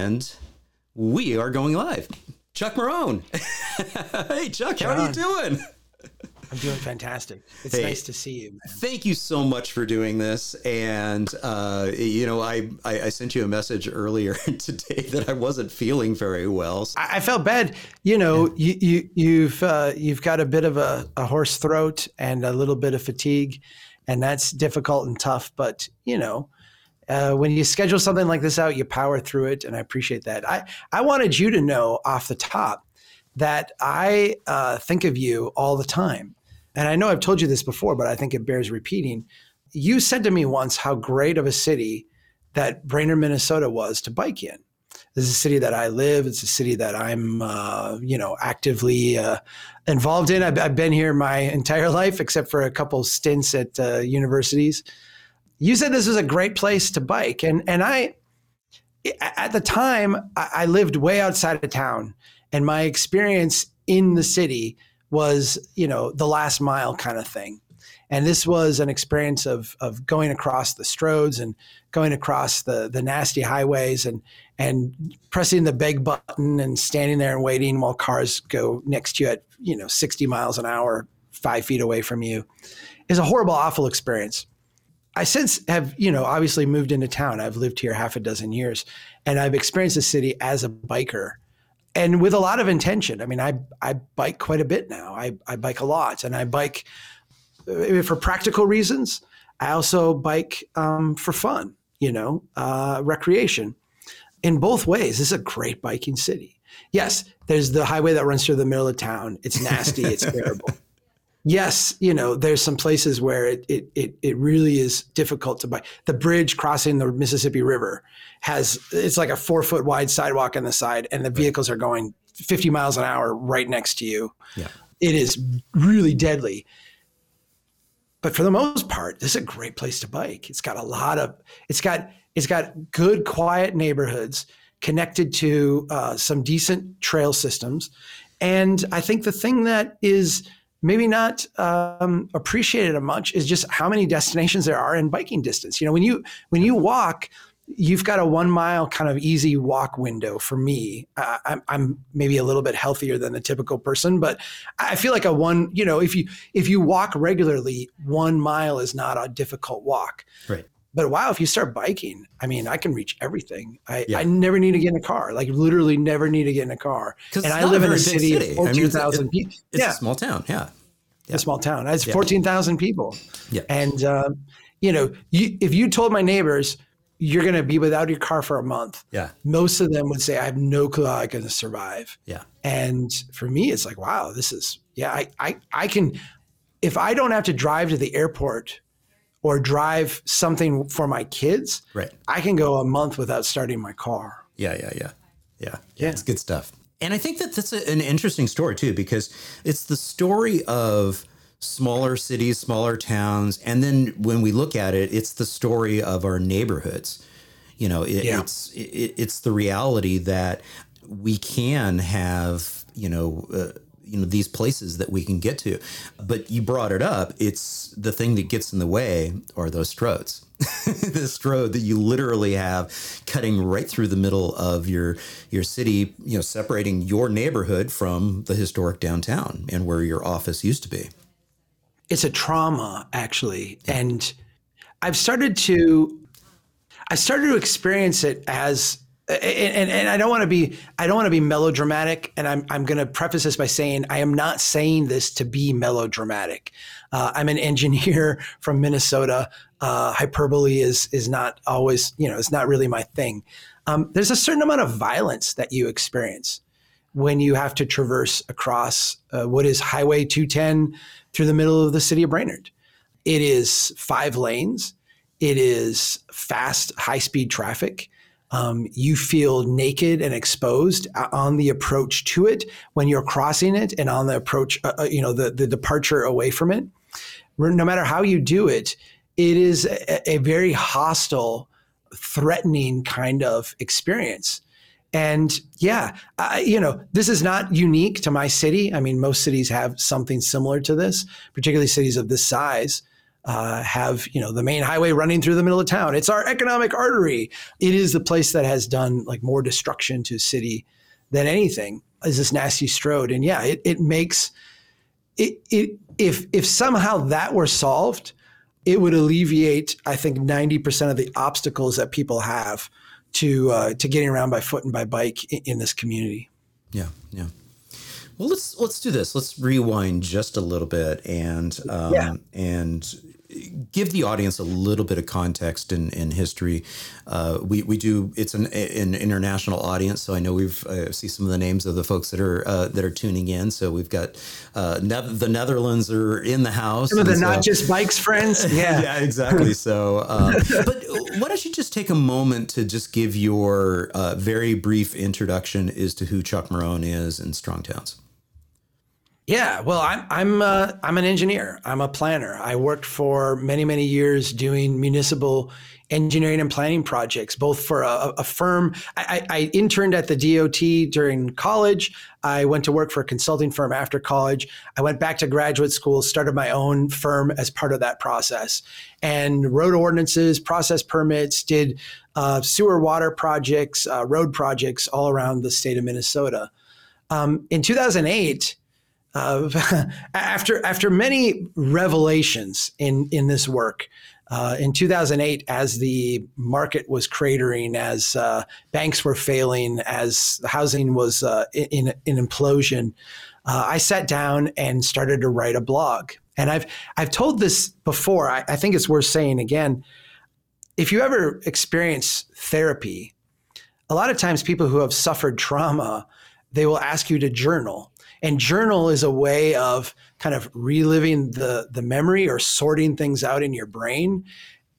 And we are going live. Chuck Marohn. hey, Chuck, how are you doing? I'm doing fantastic. It's hey, nice to see you. Man. Thank you so much for doing this. And uh, you know, I, I, I sent you a message earlier today that I wasn't feeling very well. I, I felt bad. You know, you, you you've uh, you've got a bit of a, a hoarse throat and a little bit of fatigue, and that's difficult and tough. But you know, uh, when you schedule something like this out, you power through it, and I appreciate that. I I wanted you to know off the top that I uh, think of you all the time, and I know I've told you this before, but I think it bears repeating. You said to me once how great of a city that Brainerd, Minnesota was to bike in. This is a city that I live. It's a city that I'm, uh, you know, actively uh, involved in. I've, I've, been here my entire life, except for a couple stints at uh, universities you said this was a great place to bike, and and I at the time I lived way outside of town, and my experience in the city was you know the last mile kind of thing. And this was an experience of of going across the stroads and going across the the nasty highways and and pressing the beg button and standing there and waiting while cars go next to you at you know 60 miles an hour, five feet away from you, is a horrible, awful experience. I since have, you know, obviously moved into town. I've lived here half a dozen years and I've experienced the city as a biker and with a lot of intention. I mean, I, I bike quite a bit now. I, I bike a lot and I bike uh, for practical reasons. I also bike um, for fun, you know, uh, recreation. In both ways, this is a great biking city. Yes, there's the highway that runs through the middle of town. It's nasty. It's terrible yes, you know, there's some places where it, it, it, it really is difficult to buy. The bridge crossing the Mississippi River has, it's like a four foot wide sidewalk on the side, and the vehicles are going 50 miles an hour right next to you. Yeah. It is really deadly. But for the most part, this is a great place to bike. It's got a lot of, it's got, it's got good, quiet neighborhoods connected to uh, some decent trail systems. And I think the thing that is, maybe not um, appreciated a much is just how many destinations there are in biking distance. You know, when you when you walk, you've got a one mile kind of easy walk window for me. I, I'm, I'm maybe a little bit healthier than the typical person, but I feel like a one, you know, if you if you walk regularly, one mile is not a difficult walk. Right. But wow, if you start biking, I mean, I can reach everything. I, yeah. I never need to get in a car, like literally never need to get in a car. And I live in a city, city. of 14,000 people. It's yeah. a small town. Yeah. yeah. A small town. It's yeah. 14,000 people. Yeah. And, um, you know, you, if you told my neighbors, you're going to be without your car for a month. Yeah. Most of them would say, I have no clue how I'm going to survive. Yeah. And for me, it's like, wow, this is, yeah, I, I, I can, if I don't have to drive to the airport or drive something for my kids, right. I can go a month without starting my car. Yeah, yeah, yeah. Yeah. Yeah. It's good stuff. And I think that that's a, an interesting story too, because it's the story of smaller cities, smaller towns. And then when we look at it, it's the story of our neighborhoods. You know, it, yeah. it's it, it's the reality that we can have, you know, uh, you know these places that we can get to. But you brought it up it's the thing that gets in the way are those stroads this road that you literally have cutting right through the middle of your your city you know separating your neighborhood from the historic downtown and where your office used to be. It's a trauma actually. Yeah. and i've started to i started to experience it as and, and, I don't want to be I don't want to be melodramatic, and I'm I'm going to preface this by saying I am not saying this to be melodramatic. Uh, I'm an engineer from Minnesota. Uh, hyperbole is is not always you know it's not really my thing. Um, there's a certain amount of violence that you experience when you have to traverse across uh, what is Highway 210 through the middle of the city of Brainerd. It is five lanes. It is fast, high speed traffic. Um, you feel naked and exposed uh, on the approach to it when you're crossing it and on the approach, uh, uh, you know, the, the departure away from it. No matter how you do it, it is a, a very hostile, threatening kind of experience. And yeah, I, you know, this is not unique to my city. I mean, most cities have something similar to this, particularly cities of this size. Uh, have you know the main highway running through the middle of town. It's our economic artery. It is the place that has done like more destruction to a city than anything. Is this nasty Stroad? And yeah, it, it makes it, it if if somehow that were solved, it would alleviate I think ninety percent of the obstacles that people have to uh, to getting around by foot and by bike in, in this community. Yeah, yeah. Well, let's let's do this. Let's rewind just a little bit and um, yeah. and give the audience a little bit of context in, in history. Uh, we, we do it's an, an international audience, so I know we've uh, see some of the names of the folks that are uh, that are tuning in. So we've got uh, ne- the Netherlands are in the house. Some of the so, not just bikes friends. Yeah, yeah, exactly. So, um, but why don't you just take a moment to just give your uh, very brief introduction as to who Chuck Marohn is and Strong Towns. Yeah, well, I'm I'm uh, I'm an engineer. I'm a planner. I worked for many many years doing municipal engineering and planning projects, both for a, a firm. I, I, interned at the DOT during college. I went to work for a consulting firm after college. I went back to graduate school, started my own firm as part of that process, and wrote ordinances, process permits, did uh, sewer water projects, uh, road projects all around the state of Minnesota. Um, in 2008 uh, after after many revelations in in this work. Uh, in 2008, as the market was cratering, as uh, banks were failing, as housing was uh, in, in implosion, uh, I sat down and started to write a blog. And I've I've told this before. I, I think it's worth saying again. If you ever experience therapy, a lot of times people who have suffered trauma, they will ask you to journal and journal is a way of kind of reliving the the memory or sorting things out in your brain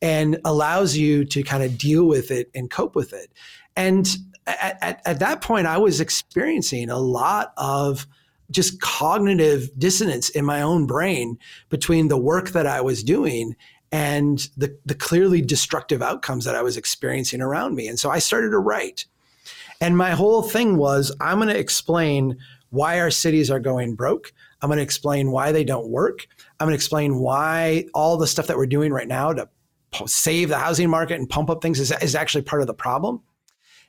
and allows you to kind of deal with it and cope with it. And at, at, at that point i was experiencing a lot of just cognitive dissonance in my own brain between the work that i was doing and the, the clearly destructive outcomes that i was experiencing around me. And so i started to write. And my whole thing was i'm going to explain why our cities are going broke. I'm going to explain why they don't work. I'm going to explain why all the stuff that we're doing right now to save the housing market and pump up things is, is actually part of the problem.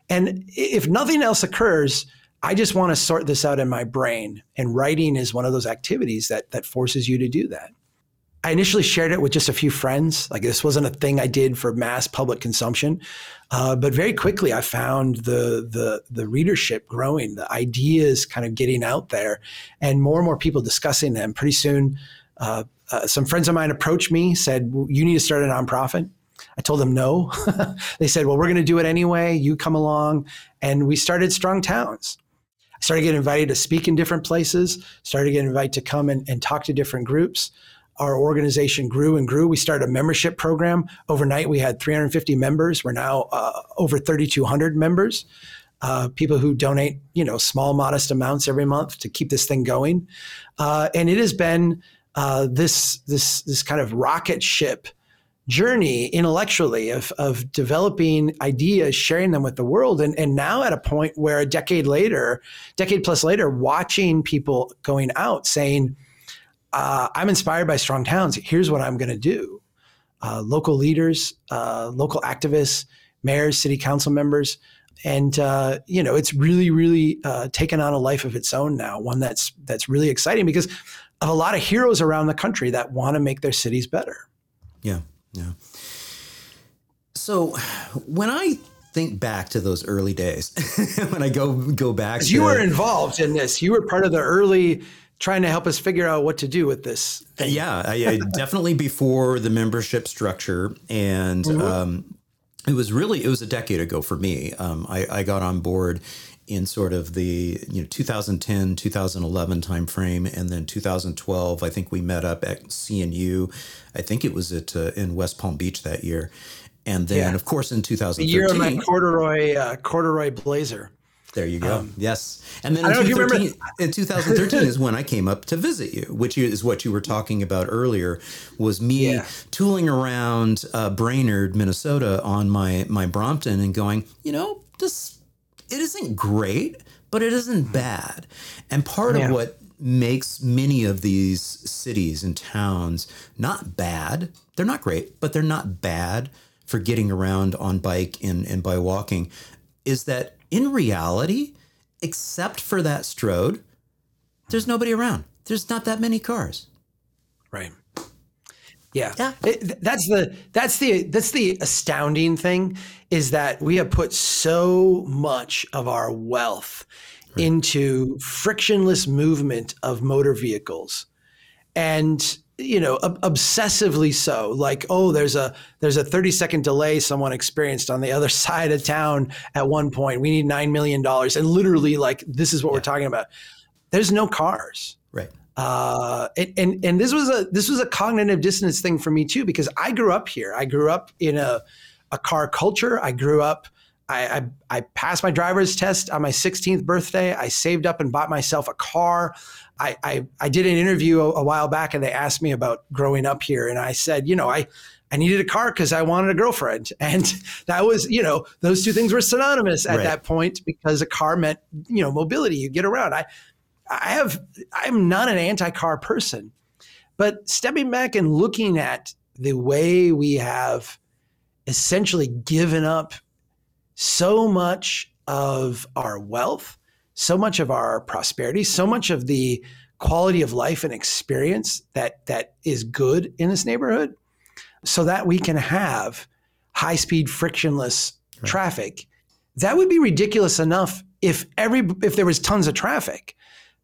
And if nothing else occurs, I just want to sort this out in my brain. And writing is one of those activities that that forces you to do that. I initially shared it with just a few friends. Like this wasn't a thing I did for mass public consumption, uh, but very quickly I found the the the readership growing, the ideas kind of getting out there, and more and more people discussing them. Pretty soon, uh, uh, some friends of mine approached me, said, "You need to start a nonprofit." I told them no. they said, "Well, we're going to do it anyway. You come along," and we started Strong Towns. I started getting invited to speak in different places. Started getting invited to come and, and talk to different groups our organization grew and grew. We started a membership program. Overnight, we had 350 members. We're now uh, over 3,200 members. Uh, people who donate, you know, small, modest amounts every month to keep this thing going. Uh, and it has been uh, this this this kind of rocket ship journey intellectually of, of developing ideas, sharing them with the world. And, and now at a point where a decade later, decade plus later, watching people going out saying, uh, I'm inspired by strong towns. Here's what I'm going to do. Uh, local leaders, uh, local activists, mayors, city council members, and uh, you know it's really, really uh, taken on a life of its own now. One that's that's really exciting because of a lot of heroes around the country that want to make their cities better. Yeah, yeah. So when I think back to those early days, when I go go back, to, you were involved in this. You were part of the early trying to help us figure out what to do with this. Thing. Yeah, I, I definitely before the membership structure, and mm-hmm. um, it was really it was a decade ago for me. Um, I, I, got on board in sort of the you know 2010 2011 timeframe and then 2012 i think we met up at cnu i think it was at uh, in west palm beach that year and then yeah. of course in 2013 the year of my corduroy uh, corduroy blazer there you go. Um, yes. And then in 2013, in 2013 is when I came up to visit you, which is what you were talking about earlier, was me yeah. tooling around uh, Brainerd, Minnesota on my, my Brompton and going, you know, this, it isn't great, but it isn't bad. And part yeah. of what makes many of these cities and towns not bad. They're not great, but they're not bad for getting around on bike and, and by walking is that in reality, except for that Stroad, there's nobody around. There's not that many cars. Right. Yeah. yeah. It, that's the that's the that's the astounding thing is that we have put so much of our wealth right. into frictionless movement of motor vehicles. And you know ob- obsessively so like oh there's a there's a 30 second delay someone experienced on the other side of town at one point we need 9 million dollars and literally like this is what yeah. we're talking about there's no cars right uh, and, and and this was a this was a cognitive dissonance thing for me too because I grew up here. I grew up in a a car culture. I grew up. I, I, I passed my driver's test on my 16th birthday. I saved up and bought myself a car. I, I, I did an interview a, a, while back and they asked me about growing up here. And I said, you know, I, I needed a car because I wanted a girlfriend. And that was, you know, those two things were synonymous at right. that point because a car meant, you know, mobility. You get around. I, I have, I'm not an anti car person, but stepping back and looking at the way we have essentially given up so much of our wealth so much of our prosperity, so much of the quality of life and experience that that is good in this neighborhood so that we can have high speed frictionless right. traffic. That would be ridiculous enough if every if there was tons of traffic.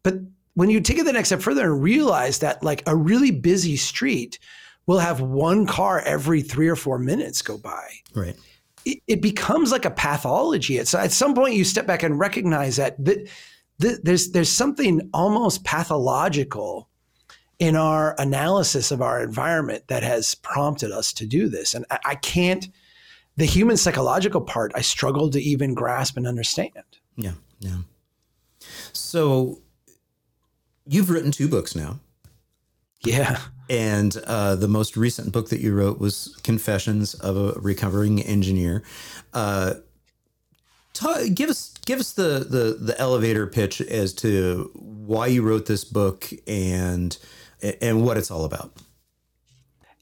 But when you take it the next step further and realize that like a really busy street will have one car every 3 or 4 minutes go by. Right it, it becomes like a pathology. It's at some point you step back and recognize that th- th- there's there's something almost pathological in our analysis of our environment that has prompted us to do this. And I, I can't the human psychological part I struggle to even grasp and understand. Yeah, yeah. So you've written two books now. Yeah. And uh, the most recent book that you wrote was Confessions of a Recovering Engineer. Uh, give us give us the, the the elevator pitch as to why you wrote this book and and what it's all about.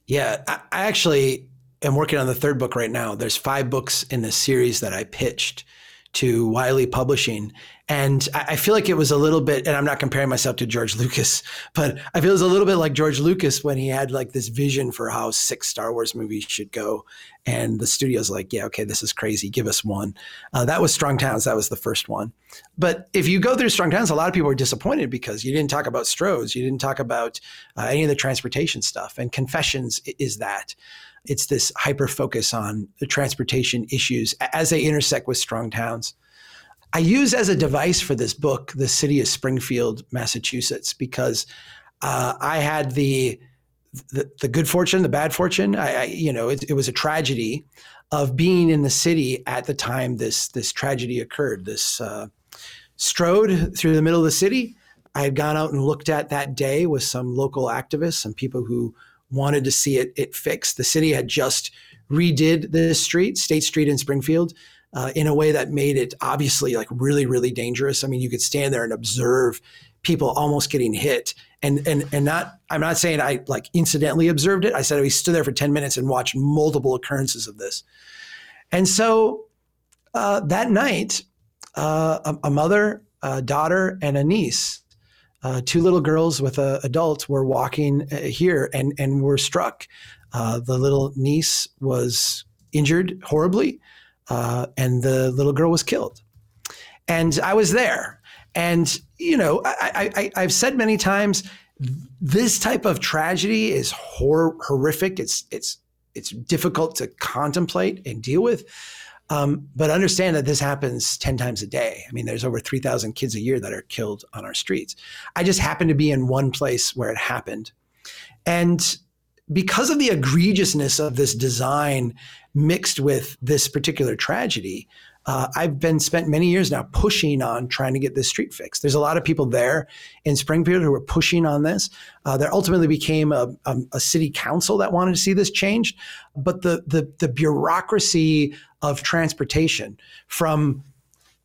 Yeah, I, I actually am working on the third book right now. There's five books in the series that I pitched to Wiley Publishing. And I feel like it was a little bit, and I'm not comparing myself to George Lucas, but I feel it was a little bit like George Lucas when he had like this vision for how six Star Wars movies should go. And the studio's like, yeah, okay, this is crazy. Give us one. Uh, that was Strong Towns. That was the first one. But if you go through Strong Towns, a lot of people are disappointed because you didn't talk about Stroads. You didn't talk about uh, any of the transportation stuff. And Confessions is that it's this hyper focus on the transportation issues as they intersect with strong towns. I use as a device for this book the city of Springfield, Massachusetts, because uh, I had the, the, the good fortune, the bad fortune. I, I you know, it, it, was a tragedy of being in the city at the time this this tragedy occurred. This uh, stroad through the middle of the city. I had gone out and looked at that day with some local activists, some people who wanted to see it it fixed. The city had just redid this street, State Street in Springfield, uh, in a way that made it obviously like really really dangerous. I mean, you could stand there and observe people almost getting hit, and and and not. I'm not saying I like incidentally observed it. I said we stood there for ten minutes and watched multiple occurrences of this, and so uh, that night, uh, a, a, mother, a daughter, and a niece uh, two little girls with an adult were walking uh, here and, and were struck. Uh, the little niece was injured horribly, uh, and the little girl was killed. And I was there. And, you know, I, I've said many times this type of tragedy is hor- horrific. It's, it's, it's difficult to contemplate and deal with. Um, but understand that this happens 10 times a day. I mean, there's over 3,000 kids a year that are killed on our streets. I just happened to be in one place where it happened. And because of the egregiousness of this design mixed with this particular tragedy, uh, I've been spent many years now pushing on trying to get this street fixed. There's a lot of people there in Springfield who are pushing on this. Uh, there ultimately became a, a, a, city council that wanted to see this changed, but the the, the bureaucracy of transportation from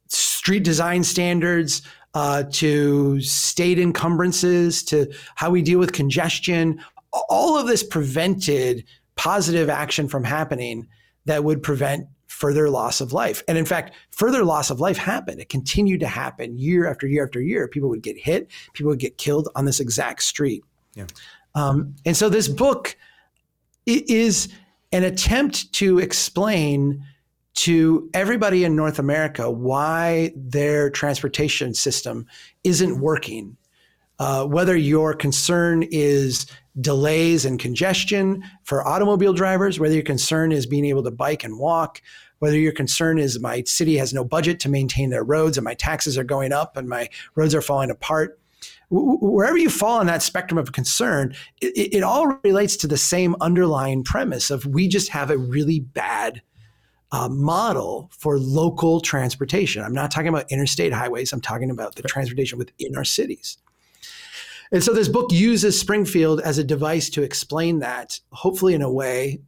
street design standards uh, to state encumbrances to how we deal with congestion. All of this prevented positive action from happening that would prevent further loss of life. And in fact, further loss of life happened. It continued to happen year after year after year. People would get hit, people would get killed on this exact street. Yeah. Um, and so this book is an attempt to explain to everybody in North America why their transportation system isn't working. Uh, whether your concern is delays and congestion for automobile drivers, whether your concern is being able to bike and walk, whether your concern is my city has no budget to maintain their roads and my taxes are going up and my roads are falling apart. Wherever you fall on that spectrum of concern, it, it all relates to the same underlying premise of we just have a really bad uh, model for local transportation. I'm not talking about interstate highways. I'm talking about the transportation within our cities. And so this book uses Springfield as a device to explain that, hopefully in a way.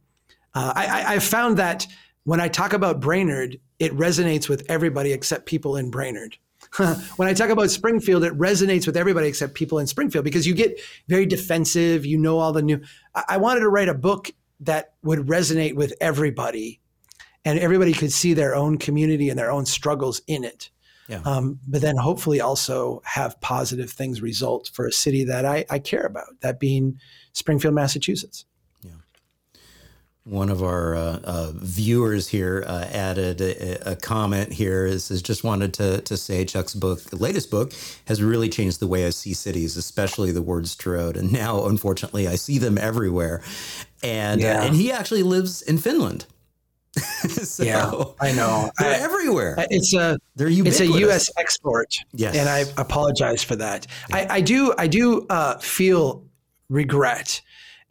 Uh, I, I found that when I talk about Brainerd, it resonates with everybody except people in Brainerd. when I talk about Springfield, it resonates with everybody except people in Springfield because you get very defensive. You know all the new. I, I wanted to write a book that would resonate with everybody and everybody could see their own community and their own struggles in it. Yeah. Um, but then hopefully also have positive things result for a city that I, I care about, that being Springfield, Massachusetts. Yeah. One of our uh, uh, viewers here uh, added a, a, comment here is, is just wanted to, to say Chuck's book, the latest book, has really changed the way I see cities, especially the word Stroad. And now, unfortunately, I see them everywhere. And, uh, yeah. and he actually lives in Finland. so yeah, I know. They're I, everywhere. It's a they're ubiquitous. it's a U.S. export. Yes, and I apologize for that. Yeah. I, I, do I do uh, feel regret,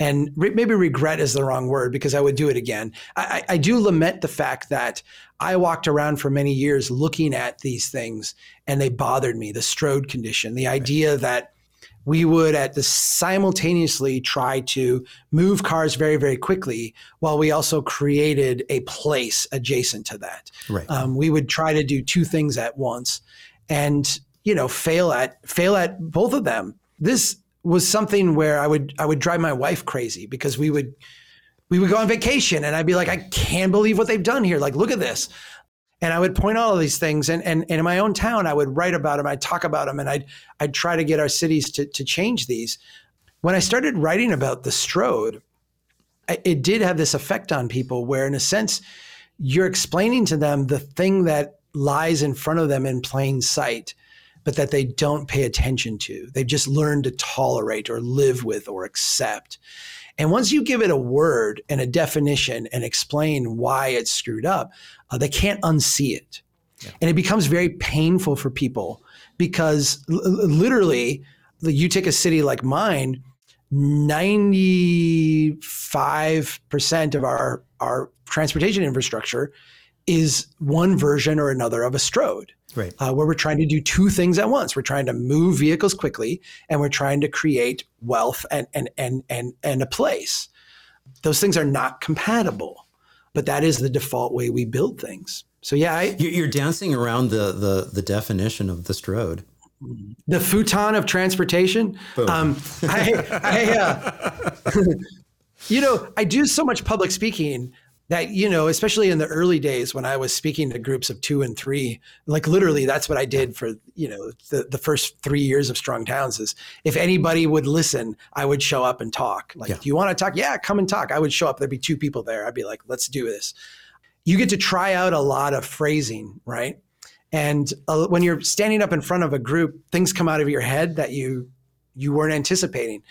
and re- maybe regret is the wrong word because I would do it again. I, I do lament the fact that I walked around for many years looking at these things, and they bothered me. The Stroad condition, the idea that we would at the simultaneously try to move cars very very quickly while we also created a place adjacent to that. Right. Um, we would try to do two things at once and you know fail at fail at both of them. This was something where i would i would drive my wife crazy because we would we would go on vacation and I'd be like, I can't believe what they've done here. Like, look at this and I would point all of these things, and, and, and in my own town, I would write about them, I'd talk about them, and I'd, I'd try to get our cities to, to change these. When I started writing about the Stroad, it did have this effect on people where, in a sense, you're explaining to them the thing that lies in front of them in plain sight, but that they don't pay attention to. They've just learned to tolerate or live with or accept. And once you give it a word and a definition and explain why it's screwed up, uh, they can't unsee it. Yeah. And it becomes very painful for people because l- literally, you take a city like mine, 95% of our, our transportation infrastructure is one version or another of a stroad. Right. Uh, where we're trying to do two things at once. We're trying to move vehicles quickly and we're trying to create wealth and, and, and, and, and a place. Those things are not compatible but that is the default way we build things. So yeah, I, you're dancing around the the the definition of the stroad. The futon of transportation. Um, I, I uh, you know, I do so much public speaking that you know especially in the early days when i was speaking to groups of two and three like literally that's what i did for you know the, the first three years of strong towns is if anybody would listen i would show up and talk. Like yeah. do you want to talk? Yeah come and talk. I would show up there'd be two people there i'd be like let's do this. You get to try out a lot of phrasing right? And uh, when you're standing up in front of a group things come out of your head that you you weren't anticipating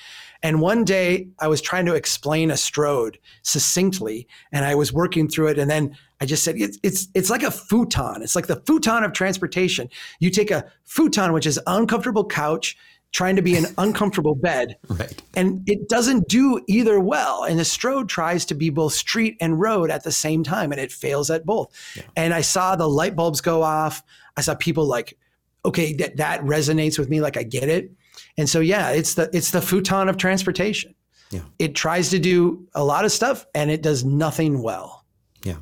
and one day I was trying to explain a stroad succinctly and I was working through it. And then I just said, it's, it's, it's like a futon. It's like the futon of transportation. You take a futon, which is uncomfortable couch, trying to be an uncomfortable bed. Right. And it doesn't do either well. And the stroad tries to be both street and road at the same time, and it fails at both. Yeah. And I saw the light bulbs go off. I saw people like, okay, that, that resonates with me. Like I get it. And so yeah, it's the it's the futon of transportation. Yeah. It tries to do a lot of stuff and it does nothing well. Yeah.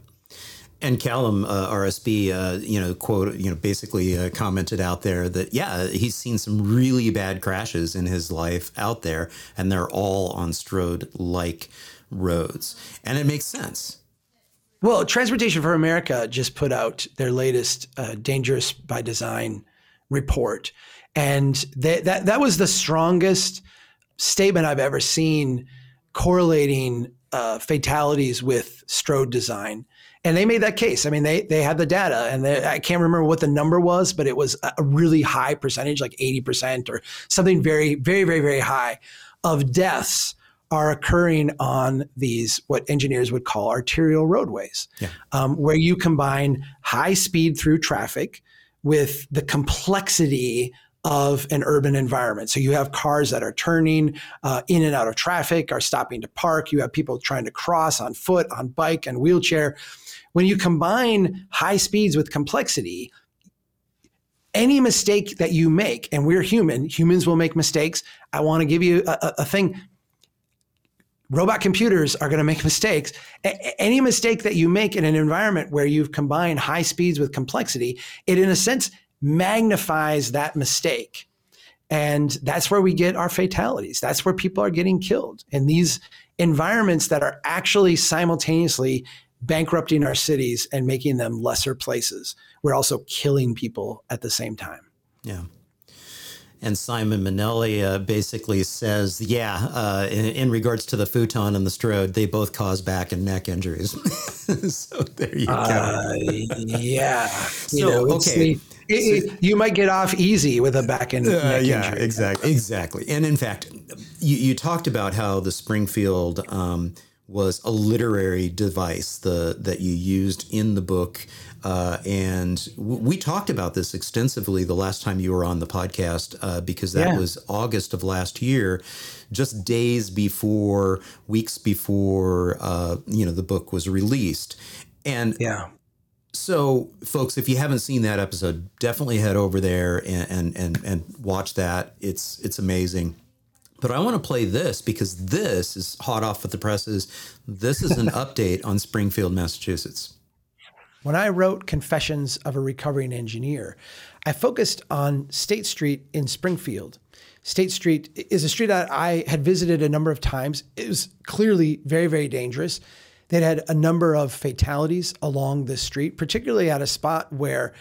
And Callum uh, RSB, uh, you know, quote, you know, basically uh, commented out there that yeah, he's seen some really bad crashes in his life out there, and they're all on Stroad-like roads, and it makes sense. Well, Transportation for America just put out their latest uh, "Dangerous by Design" report, and they, that that was the strongest statement I've ever seen correlating uh, fatalities with stroad design. And they made that case. I mean, they they had the data, and they, I can't remember what the number was, but it was a really high percentage, like eighty percent or something very, very, very, very high, of deaths are occurring on these what engineers would call arterial roadways, yeah. um, where you combine high speed through traffic with the complexity of an urban environment. So you have cars that are turning uh, in and out of traffic, are stopping to park. You have people trying to cross on foot, on bike, and wheelchair. When you combine high speeds with complexity, any mistake that you make, and we're human, humans will make mistakes. I want to give you a, a thing. Robot computers are going to make mistakes. A- any mistake that you make in an environment where you've combined high speeds with complexity, it in a sense magnifies that mistake. And that's where we get our fatalities. That's where people are getting killed in these environments that are actually simultaneously bankrupting our cities and making them lesser places. We're also killing people at the same time. Yeah. And Simon Minnelli uh, basically says, yeah, uh, in, in, regards to the futon and the stroad, they both cause back and neck injuries. so there you go. Uh, yeah. so, you know, okay. It, it, you might get off easy with a back and uh, yeah, injury. exactly, exactly. And in fact, you, you talked about how the Springfield um, was a literary device the that you used in the book, uh, and w- we talked about this extensively the last time you were on the podcast uh, because that yeah. was August of last year, just days before, weeks before, uh, you know, the book was released, and yeah so, folks, if you haven't seen that episode, definitely head over there and and and, and watch that. It's it's amazing. But I want to play this because this is hot off of the presses. This is an update on Springfield, Massachusetts. When I wrote Confessions of a Recovering Engineer, I focused on State Street in Springfield. State Street is a street that I had visited a number of times. It was clearly very, very dangerous. They'd had a number of fatalities along this street, particularly at a spot where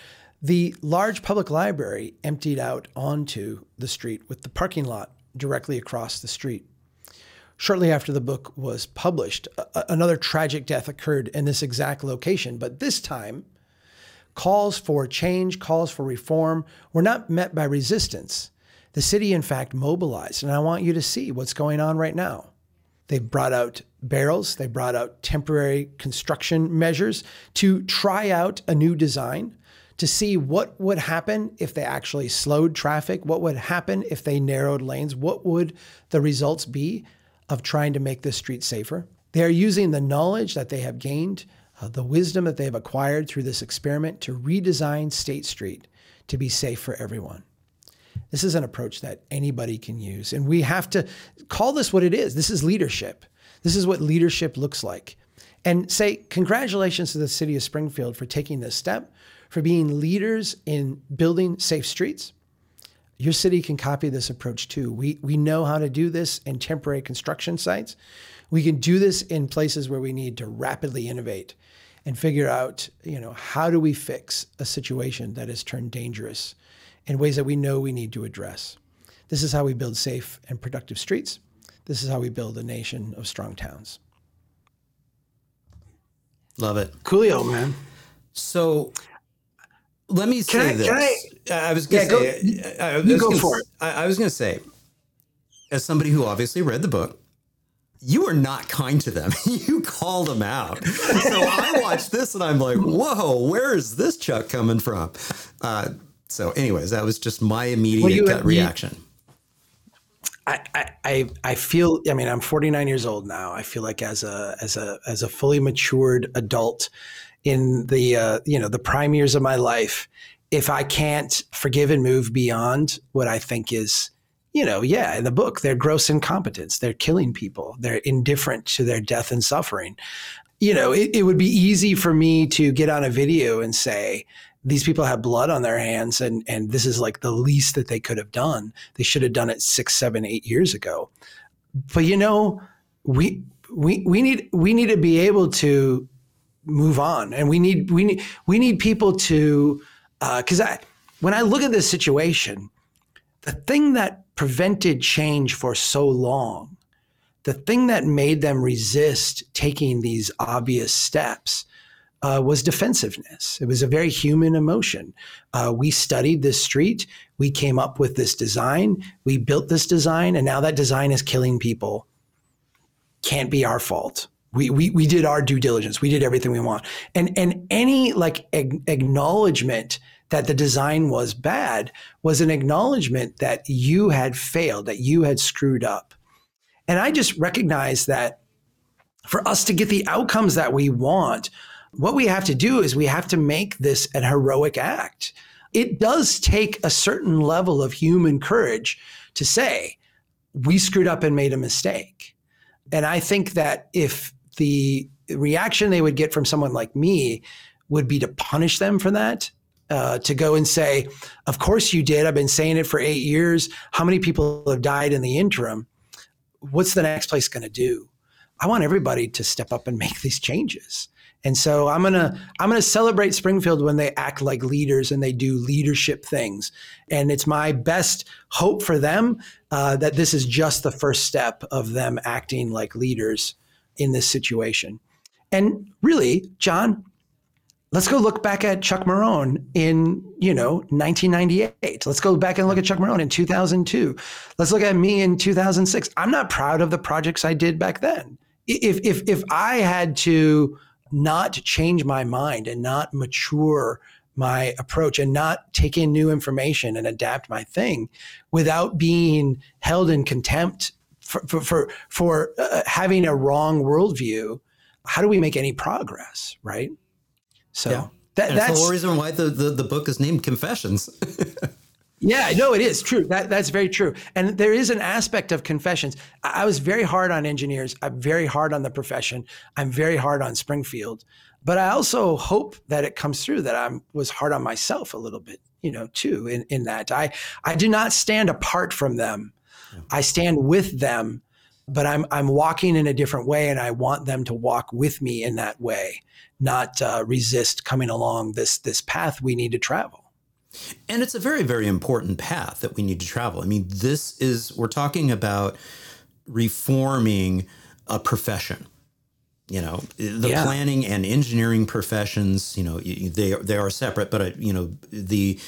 the large public library emptied out onto the street with the parking lot directly across the street. Shortly after the book was published, a- another tragic death occurred in this exact location, but this time, calls for change, calls for reform were not met by resistance. The city, in fact, mobilized, and I want you to see what's going on right now. They brought out barrels, they brought out temporary construction measures to try out a new design to see what would happen if they actually slowed traffic, what would happen if they narrowed lanes, what would the results be of trying to make this street safer. They are using the knowledge that they have gained, uh, the wisdom that they have acquired through this experiment to redesign State Street to be safe for everyone. This is an approach that anybody can use. And we have to call this what it is. This is leadership. This is what leadership looks like. And say, congratulations to the city of Springfield for taking this step, for being leaders in building safe streets. Your city can copy this approach too. We, we know how to do this in temporary construction sites. We can do this in places where we need to rapidly innovate and figure out, you know, how do we fix a situation that has turned dangerous in ways that we know we need to address. This is how we build safe and productive streets. This is how we build a nation of strong towns. Love it. Coolio, man. So let me say I, this. I, I, was going to yeah, say, go, I, was go gonna, for it. I, was going to say, as somebody who obviously read the book, you are not kind to them. you called them out. so I watched this and I'm like, whoa, where is this Chuck coming from? Uh, so, anyways, that was just my immediate well, you, gut reaction. I, I I feel I mean I'm 49 years old now. I feel like as a as a as a fully matured adult in the uh, you know the prime years of my life, if I can't forgive and move beyond what I think is you know yeah in the book they're gross incompetence. They're killing people. They're indifferent to their death and suffering. You know, it, it would be easy for me to get on a video and say, these people have blood on their hands and and this is like the least that they could have done. They should have done it six seven eight years ago. But you know we we we need we need to be able to move on and we need we need we need people to because uh, i when i look at this situation the thing that prevented change for so long the thing that made them resist taking these obvious steps uh, was defensiveness. It was a very human emotion. Uh, we studied this street. We came up with this design. We built this design, and now that design is killing people. Can't be our fault. We, we, we did our due diligence. We did everything we want. And, and any like ag- acknowledgement that the design was bad was an acknowledgement that you had failed, that you had screwed up. And I just recognize that for us to get the outcomes that we want, what we have to do is we have to make this an heroic act. It does take a certain level of human courage to say, we screwed up and made a mistake. And I think that if the reaction they would get from someone like me would be to punish them for that, uh, to go and say, Of course you did. I've been saying it for eight years. How many people have died in the interim? What's the next place going to do? I want everybody to step up and make these changes. And so I'm gonna I'm gonna celebrate Springfield when they act like leaders and they do leadership things. And it's my best hope for them uh, that this is just the first step of them acting like leaders in this situation. And really, John, let's go look back at Chuck Marohn in you know 1998. Let's go back and look at Chuck Marohn in 2002. Let's look at me in 2006. I'm not proud of the projects I did back then. If if if I had to not change my mind and not mature my approach and not take in new information and adapt my thing without being held in contempt for for for, for uh, having a wrong worldview how do we make any progress right so yeah. that, that's the whole reason why the, the, the book is named confessions Yeah, no, it is true. That that's very true. And there is an aspect of confessions. I was very hard on engineers. I'm very hard on the profession. I'm very hard on Springfield. But I also hope that it comes through that I was hard on myself a little bit, you know, too, in, in that. I I do not stand apart from them. I stand with them, but I'm I'm walking in a different way and I want them to walk with me in that way, not uh, resist coming along this this path we need to travel. And it's a very, very important path that we need to travel. I mean, this is, we're talking about reforming a profession. You know, the yeah. planning and engineering professions, you know, they, they are separate, but, uh, you know, the,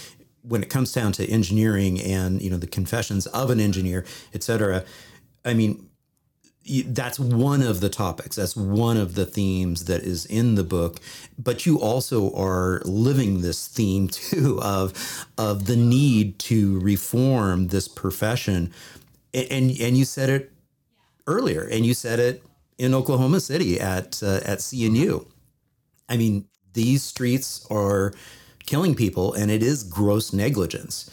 when it comes down to engineering and, you know, the confessions of an engineer, et cetera, I mean, that's one of the topics. That's one of the themes that is in the book. But you also are living this theme too of of the need to reform this profession. And and you said it earlier and you said it in Oklahoma City at uh, at CNU i mean these streets are killing people and it is gross negligence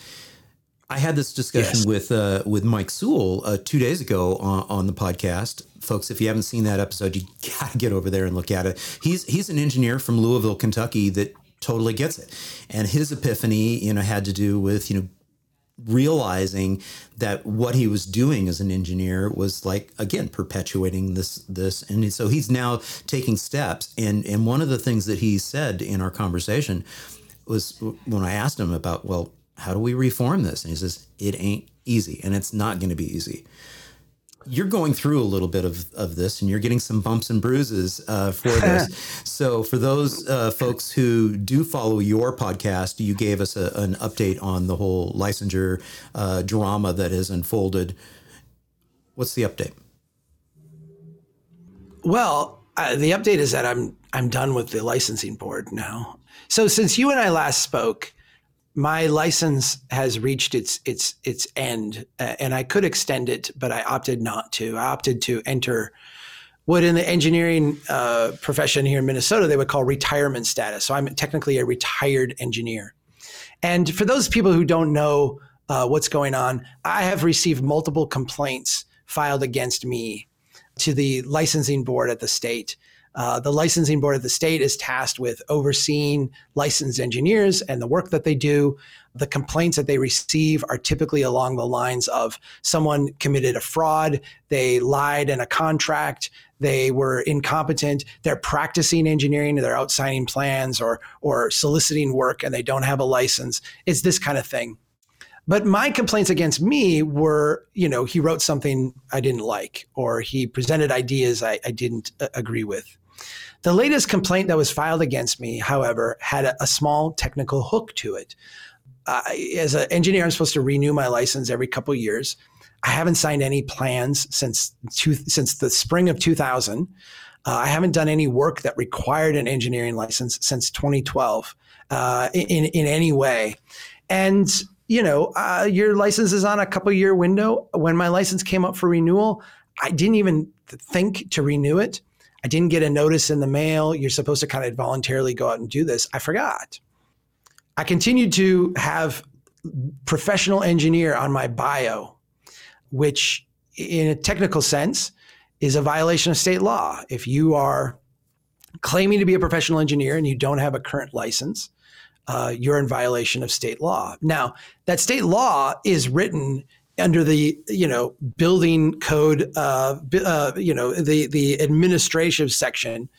I had this discussion yes. with uh, with Mike Sewell uh, two days ago on, on, the podcast. Folks, if you haven't seen that episode, you gotta get over there and look at it. He's he's an engineer from Louisville, Kentucky that totally gets it, and his epiphany, you know, had to do with you know realizing that what he was doing as an engineer was like again perpetuating this this and so he's now taking steps and and one of the things that he said in our conversation was when I asked him about well how do we reform this? And he says, it ain't easy and it's not going to be easy. You're going through a little bit of, of this and you're getting some bumps and bruises uh, for this. so, for those uh, folks who do follow your podcast, you gave us a, an update on the whole licensure uh, drama that has unfolded. What's the update? Well, uh, the update is that I'm I'm done with the licensing board now. So since you and I last spoke, my license has reached its its its end, uh, and I could extend it, but I opted not to. I opted to enter what in the engineering uh, profession here in Minnesota they would call retirement status. So I'm technically a retired engineer. And for those people who don't know uh, what's going on, I have received multiple complaints filed against me to the licensing board at the state Uh, the licensing board of the state is tasked with overseeing licensed engineers and the work that they do. The complaints that they receive are typically along the lines of someone committed a fraud, they lied in a contract, they were incompetent, they're practicing engineering, they're out signing plans or or soliciting work and they don't have a license. It's this kind of thing. But my complaints against me were, you know, he wrote something I didn't like, or he presented ideas I, I didn't uh, agree with. The latest complaint that was filed against me, however, had a, a small technical hook to it. Uh, as an engineer, I'm supposed to renew my license every couple years. I haven't signed any plans since two, since the spring of 2000. Uh, I haven't done any work that required an engineering license since 2012 uh, in in any way. And you know, uh, your license is on a couple year window. When my license came up for renewal, I didn't even think to renew it. I didn't get a notice in the mail. You're supposed to kind of voluntarily go out and do this. I forgot. I continued to have professional engineer on my bio, which in a technical sense is a violation of state law. If you are claiming to be a professional engineer and you don't have a current license, uh, you're in violation of state law. Now, that state law is written under the you know building code, uh, uh, you know the the administrative section,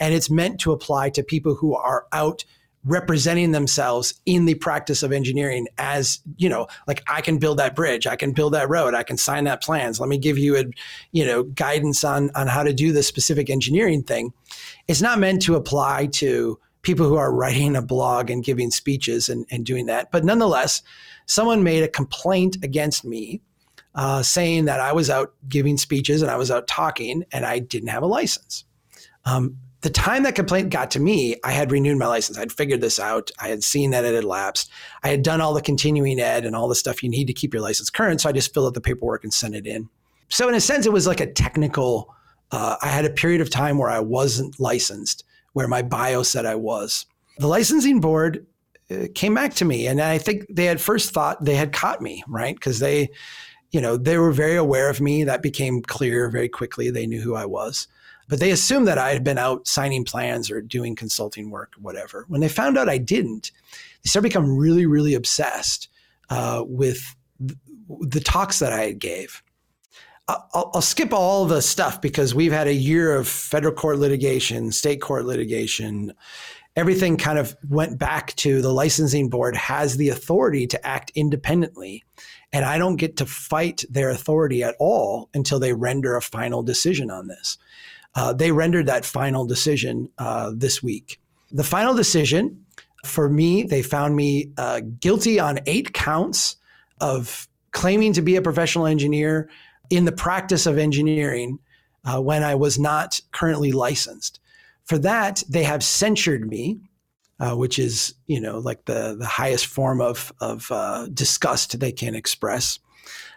and it's meant to apply to people who are out representing themselves in the practice of engineering as you know like i can build that bridge i can build that road i can sign that plans let me give you a you know guidance on on how to do this specific engineering thing. It's not meant to apply to people who are writing a blog and giving speeches and, and doing that. But nonetheless, someone made a complaint against me uh, saying that I was out giving speeches and I was out talking and I didn't have a license. Um, the time that complaint got to me, I had renewed my license. I'd figured this out. I had seen that it had lapsed. I had done all the continuing ed and all the stuff you need to keep your license current. So I just filled out the paperwork and sent it in. So, in a sense, it was like a technical, uh, I had a period of time where I wasn't licensed where my bio said I was. The licensing board uh, came back to me, and I think they had first thought they had caught me, right? Because they, you know, they were very aware of me. That became clear very quickly. They knew who I was. But they assumed that I had been out signing plans or doing consulting work or whatever. When they found out I didn't, they started become really, really obsessed uh, with the talks that I gave. I'll, I'll, skip all the stuff because we've had a year of federal court litigation, state court litigation. Everything kind of went back to the licensing board has the authority to act independently. And I don't get to fight their authority at all until they render a final decision on this. Uh, they rendered that final decision uh, this week. The final decision for me, they found me uh, guilty on eight counts of claiming to be a professional engineer in the practice of engineering uh, when I was not currently licensed. For that, they have censured me, uh, which is you know like the the highest form of of uh, disgust they can express.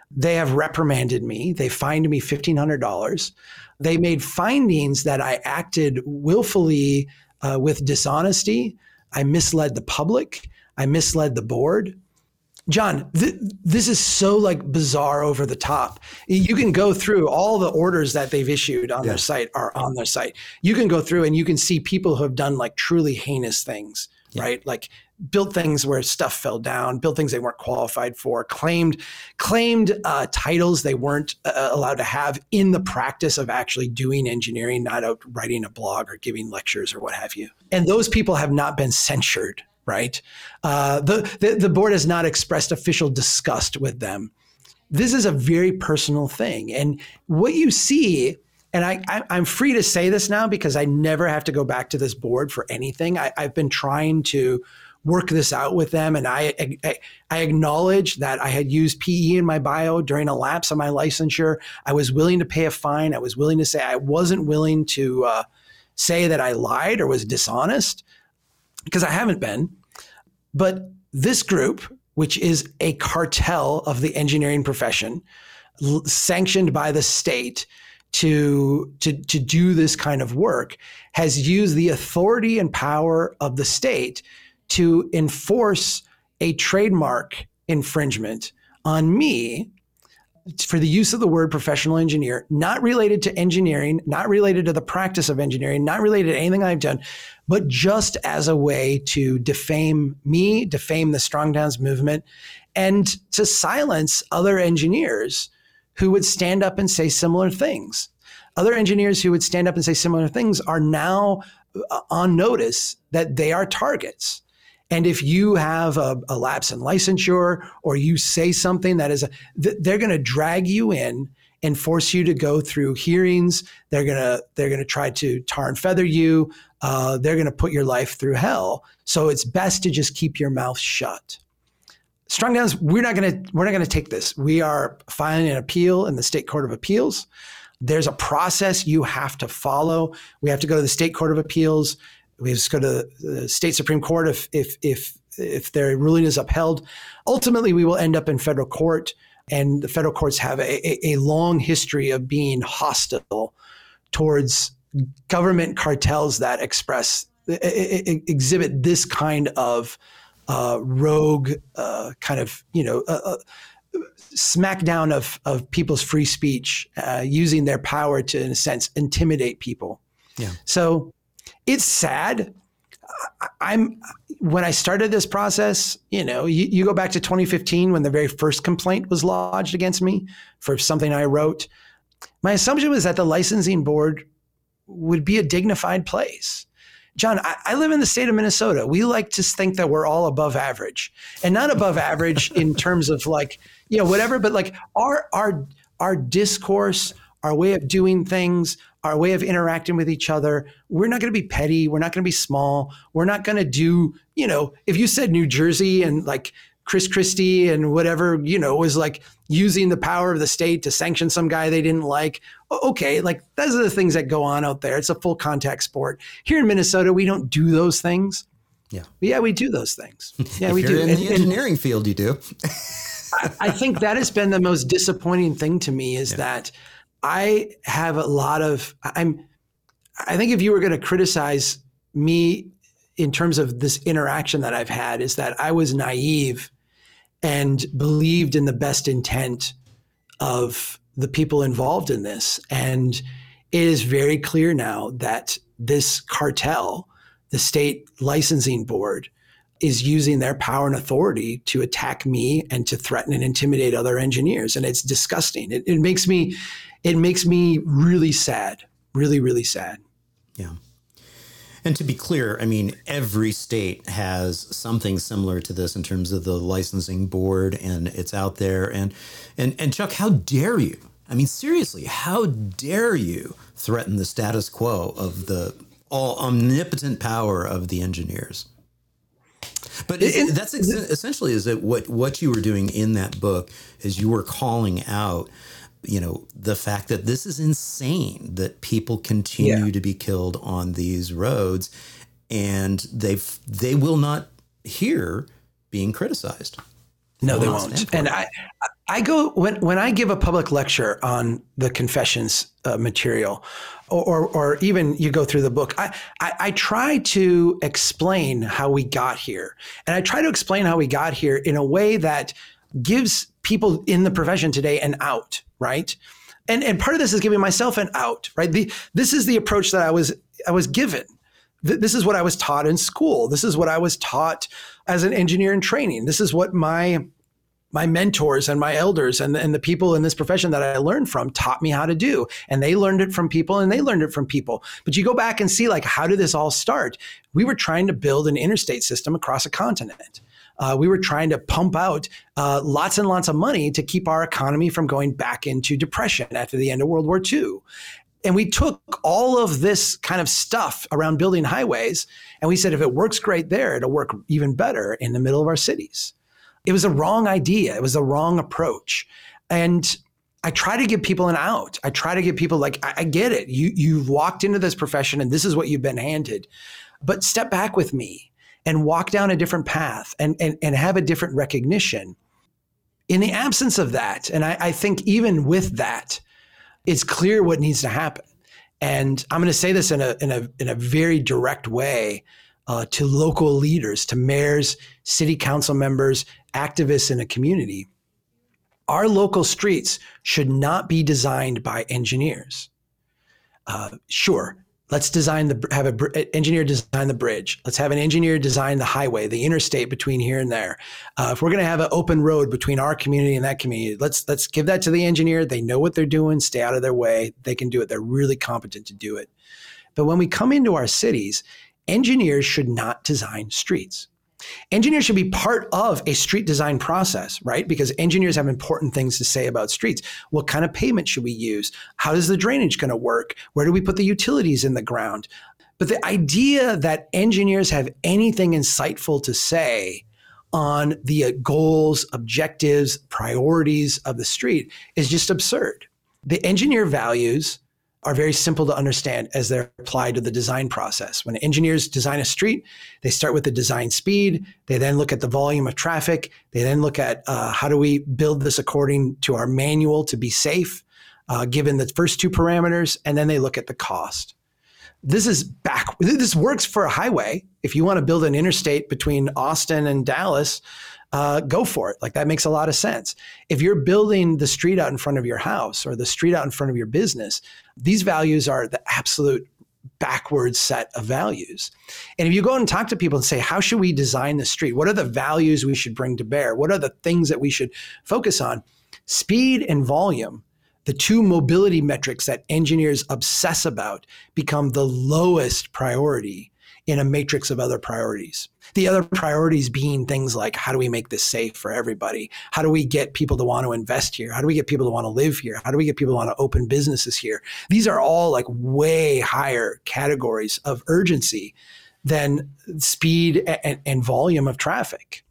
They have reprimanded me. They fined me fifteen hundred dollars. They made findings that I acted willfully uh, with dishonesty. I misled the public. I misled the board. John, th- this is so like bizarre over the top. You can go through all the orders that they've issued on yeah. their site are on their site. You can go through and you can see people who have done like truly heinous things, yeah. right? Like built things where stuff fell down, built things they weren't qualified for, claimed claimed uh, titles they weren't uh, allowed to have in the practice of actually doing engineering, not out writing a blog or giving lectures or what have you. And those people have not been censured right? Uh, the, the, the board has not expressed official disgust with them. This is a very personal thing, and what you see. And I, I, am free to say this now because I never have to go back to this board for anything. I, I've been trying to work this out with them. And I, I, I acknowledge that I had used PE in my bio during a lapse of my licensure. I was willing to pay a fine. I was willing to say I wasn't willing to uh, say that I lied or was dishonest because I haven't been. But this group, which is a cartel of the engineering profession, l- sanctioned by the state to, to, to do this kind of work, has used the authority and power of the state to enforce a trademark infringement on me for the use of the word professional engineer, not related to engineering, not related to the practice of engineering, not related to anything I've done, but just as a way to defame me, defame the Strong Towns movement, and to silence other engineers who would stand up and say similar things. Other engineers who would stand up and say similar things are now uh, on notice that they are targets. And if you have a, a lapse in licensure or you say something that is, a, they're going to drag you in and force you to go through hearings. They're gonna they're gonna try to tar and feather you. Uh, they're gonna put your life through hell. So it's best to just keep your mouth shut. Strong Towns, we're not gonna we're not gonna take this. We are filing an appeal in the state court of appeals. There's a process you have to follow. We have to go to the state court of appeals. We just go to the state supreme court if if if if their ruling is upheld. Ultimately, we will end up in federal court, and the federal courts have a, a long history of being hostile towards government cartels that express exhibit this kind of uh, rogue uh, kind of you know uh, uh smackdown of of people's free speech, uh, using their power to, in a sense, intimidate people. Yeah. So it's sad. I'm when I started this process, you know, you, you, go back to 2015 when the very first complaint was lodged against me for something I wrote. My assumption was that the licensing board would be a dignified place. John, I, I, live in the state of Minnesota. We like to think that we're all above average, and not above average in terms of like you know whatever, but like our our our discourse, our way of doing things, our way of interacting with each other. We're not going to be petty. We're not going to be small. We're not going to do you know if you said New Jersey and like Chris Christie and whatever, you know, was like using the power of the state to sanction some guy they didn't like. Okay, like those are the things that go on out there. It's a full contact sport. Here in Minnesota, we don't do those things. Yeah. Yeah, we do those things. Yeah, we do. In and, the engineering and, field, you do. I, I, think that has been the most disappointing thing to me is yeah. that I have a lot of I'm I think if you were going to criticize me in terms of this interaction that I've had is that I was naive and believed in the best intent of the people involved in this. And it is very clear now that this cartel, the state licensing board, is using their power and authority to attack me and to threaten and intimidate other engineers. And it's disgusting. It, it makes me, it makes me really sad, really, really sad. Yeah. And to be clear, I mean, every state has something similar to this in terms of the licensing board, and it's out there. And and and Chuck, how dare you? I mean, seriously, how dare you threaten the status quo of the all omnipotent power of the engineers? But it, that's ex- essentially is it what what you were doing in that book is you were calling out you know the fact that this is insane that people continue yeah. to be killed on these roads and they they will not hear being criticized. No they won't. and i i go when when i give a public lecture on the confessions uh, material or, or, or even you go through the book I, I i try to explain how we got here. And i try to explain how we got here in a way that gives people in the profession today an out right? And and part of this is giving myself an out, right? The, this is the approach that I was I was given. This is what I was taught in school. This is what I was taught as an engineer in training. This is what my my mentors and my elders and, and the people in this profession that I learned from taught me how to do. And they learned it from people and they learned it from people. But you go back and see, like, how did this all start? We were trying to build an interstate system across a continent uh, we were trying to pump out uh, lots and lots of money to keep our economy from going back into depression after the end of World War II. And we took all of this kind of stuff around building highways and we said, if it works great there, it'll work even better in the middle of our cities. It was a wrong idea. It was a wrong approach. And I try to give people an out. I try to give people like, I, I get it. You you've walked into this profession and this is what you've been handed. But step back with me and walk down a different path and, and, and have a different recognition. In the absence of that, and I, I think even with that, it's clear what needs to happen. And I'm going to say this in a, in a, in a very direct way uh, to local leaders, to mayors, city council members, activists in a community. Our local streets should not be designed by engineers. Uh, sure, let's design the have an engineer design the bridge. Let's have an engineer design the highway the interstate between here and there. Uh, if we're going to have an open road between our community and that community let's let's give that to the engineer. They know what they're doing stay out of their way. They can do it. They're really competent to do it. But when we come into our cities engineers should not design streets Engineers should be part of a street design process, right? Because engineers have important things to say about streets. What kind of pavement should we use? How is the drainage going to work? Where do we put the utilities in the ground? But the idea that engineers have anything insightful to say on the uh, goals, objectives, priorities of the street is just absurd. The engineer values are very simple to understand as they're applied to the design process. When engineers design a street, they start with the design speed. They then look at the volume of traffic. They then look at uh, how do we build this according to our manual to be safe, uh, given the first two parameters, and then they look at the cost. This is back. This works for a highway. If you want to build an interstate between Austin and Dallas, uh, go for it. Like that makes a lot of sense. If you're building the street out in front of your house or the street out in front of your business, these values are the absolute backwards set of values. And if you go and talk to people and say, how should we design the street? What are the values we should bring to bear? What are the things that we should focus on? Speed and volume, the two mobility metrics that engineers obsess about, become the lowest priority in a matrix of other priorities. The other priorities being things like how do we make this safe for everybody? How do we get people to want to invest here? How do we get people to want to live here? How do we get people to want to open businesses here? These are all like way higher categories of urgency than speed and, and volume of traffic.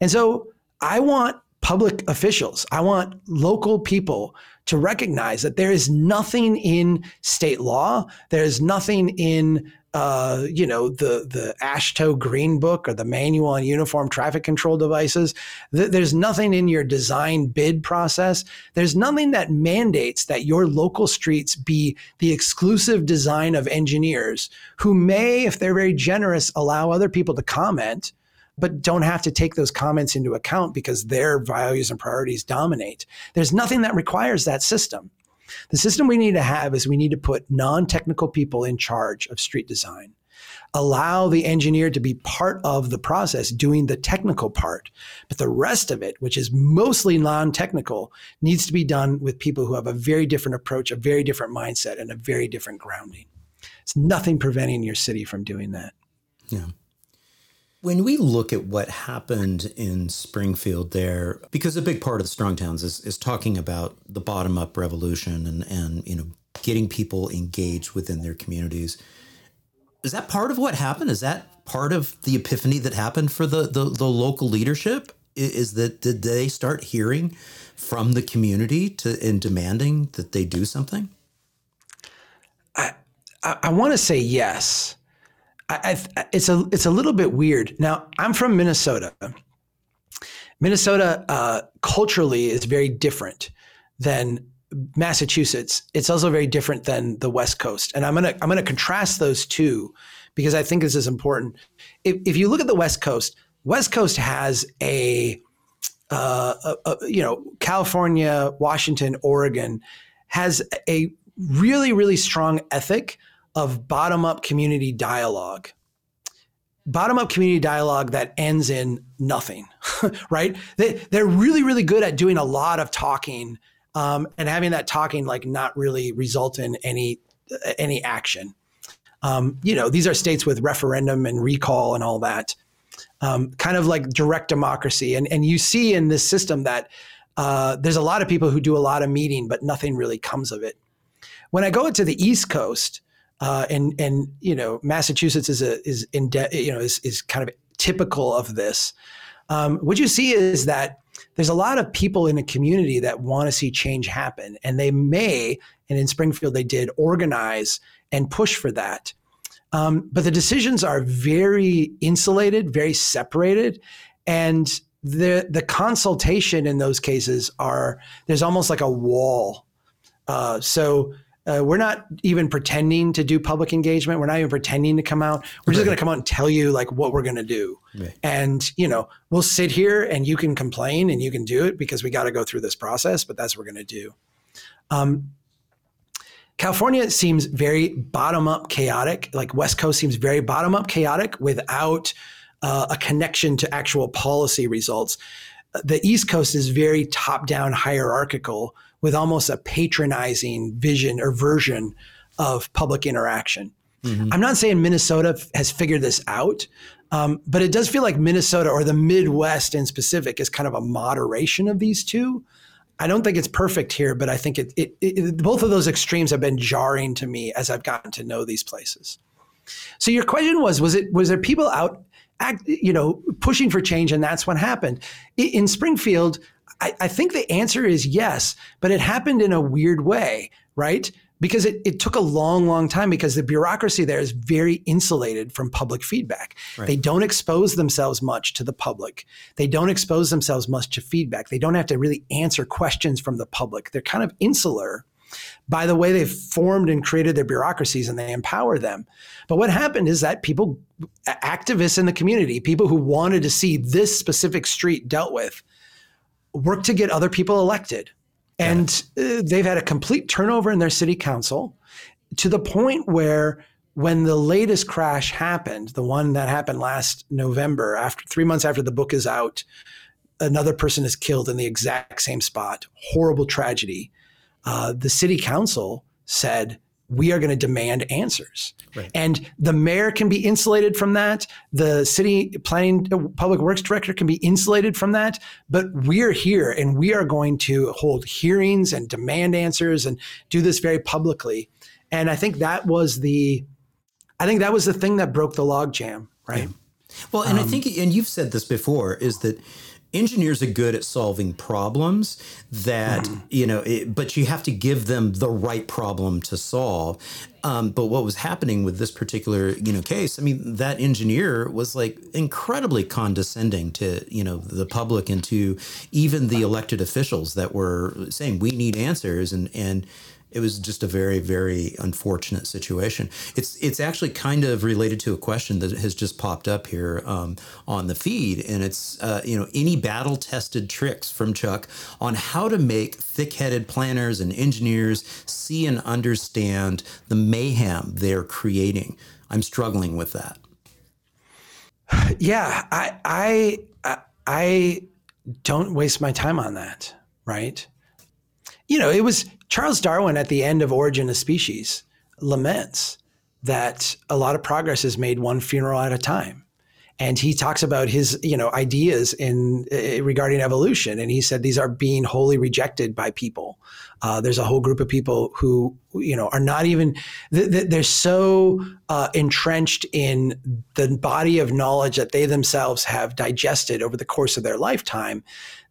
And so I want public officials, I want local people to recognize that there is nothing in state law, there is nothing in uh, you know, the the AASHTO Green Book or the Manual on Uniform Traffic Control Devices. Th- there's nothing in your design bid process. There's nothing that mandates that your local streets be the exclusive design of engineers who may, if they're very generous, allow other people to comment but don't have to take those comments into account because their values and priorities dominate. There's nothing that requires that system. The system we need to have is we need to put non technical people in charge of street design. Allow the engineer to be part of the process doing the technical part. But the rest of it, which is mostly non technical, needs to be done with people who have a very different approach, a very different mindset, and a very different grounding. It's nothing preventing your city from doing that. Yeah. When we look at what happened in Springfield there, because a big part of the Strong Towns is, is talking about the bottom up revolution and, and, you know, getting people engaged within their communities. Is that part of what happened? Is that part of the epiphany that happened for the, the, the local leadership? Is that did they start hearing from the community to in demanding that they do something? I I, I want to say yes. I, I, it's a it's a little bit weird. Now I'm from Minnesota. Minnesota uh, culturally is very different than Massachusetts. It's also very different than the West Coast, and I'm gonna I'm gonna contrast those two because I think this is important. If, if you look at the West Coast, West Coast has a, uh, a, a you know California, Washington, Oregon has a really really strong ethic of bottom up community dialogue. Bottom up community dialogue that ends in nothing, right? They, they're really, really good at doing a lot of talking um, and having that talking like not really result in any any action. Um, you know, these are states with referendum and recall and all that, um, kind of like direct democracy. And and you see in this system that uh, there's a lot of people who do a lot of meeting, but nothing really comes of it. When I go to the East Coast, uh, and and you know Massachusetts is a is in de- you know is is kind of typical of this. Um, what you see is that there's a lot of people in a community that want to see change happen, and they may, and in Springfield they did organize and push for that. Um, but the decisions are very insulated, very separated, and the the consultation in those cases are there's almost like a wall. Uh, so uh, we're not even pretending to do public engagement. We're not even pretending to come out. We're just going to come out and tell you like what we're going to do. Right. And you know, we'll sit here and you can complain and you can do it because we got to go through this process. But that's what we're going to do. Um, California seems very bottom up chaotic. Like West Coast seems very bottom up chaotic without uh, a connection to actual policy results. The East Coast is very top down hierarchical with almost a patronizing vision or version of public interaction. Mm-hmm. I'm not saying Minnesota has figured this out, um, but it does feel like Minnesota or the Midwest in specific is kind of a moderation of these two. I don't think it's perfect here, but I think it, it, it, both of those extremes have been jarring to me as I've gotten to know these places. So your question was: was it was there people out, act, you know, pushing for change, and that's what happened in Springfield? I, I think the answer is yes, but it happened in a weird way, right? because it, it took a long, long time because the bureaucracy there is very insulated from public feedback. Right. They don't expose themselves much to the public. They don't expose themselves much to feedback. They don't have to really answer questions from the public. They're kind of insular by the way they've formed and created their bureaucracies and they empower them. But what happened is that people, activists in the community, people who wanted to see this specific street dealt with, worked to get other people elected and uh, they've had a complete turnover in their city council to the point where when the latest crash happened, the one that happened last November, after three months after the book is out, another person is killed in the exact same spot. Horrible tragedy. Uh, the city council said, we are going to demand answers. Right. And the mayor can be insulated from that. The city planning uh, public works director can be insulated from that. But we're here and we are going to hold hearings and demand answers and do this very publicly. And I think that was the I think that was the thing that broke the logjam, right? Yeah. Well, and um, I think and you've said this before is that engineers are good at solving problems that mm. you know it, but you have to give them the right problem to solve um, but what was happening with this particular you know case i mean that engineer was like incredibly condescending to you know the public and to even the elected officials that were saying we need answers and and it was just a very very unfortunate situation. It's it's actually kind of related to a question that has just popped up here um, on the feed and it's uh, you know any battle tested tricks from chuck on how to make thick-headed planners and engineers see and understand the mayhem they're creating. I'm struggling with that. Yeah i i i don't waste my time on that right? You know, it was Charles Darwin at the end of Origin of Species laments that a lot of progress is made one funeral at a time. And he talks about his, you know, ideas in uh, regarding evolution, and he said these are being wholly rejected by people. Uh, there's a whole group of people who, you know, are not even they're so uh, entrenched in the body of knowledge that they themselves have digested over the course of their lifetime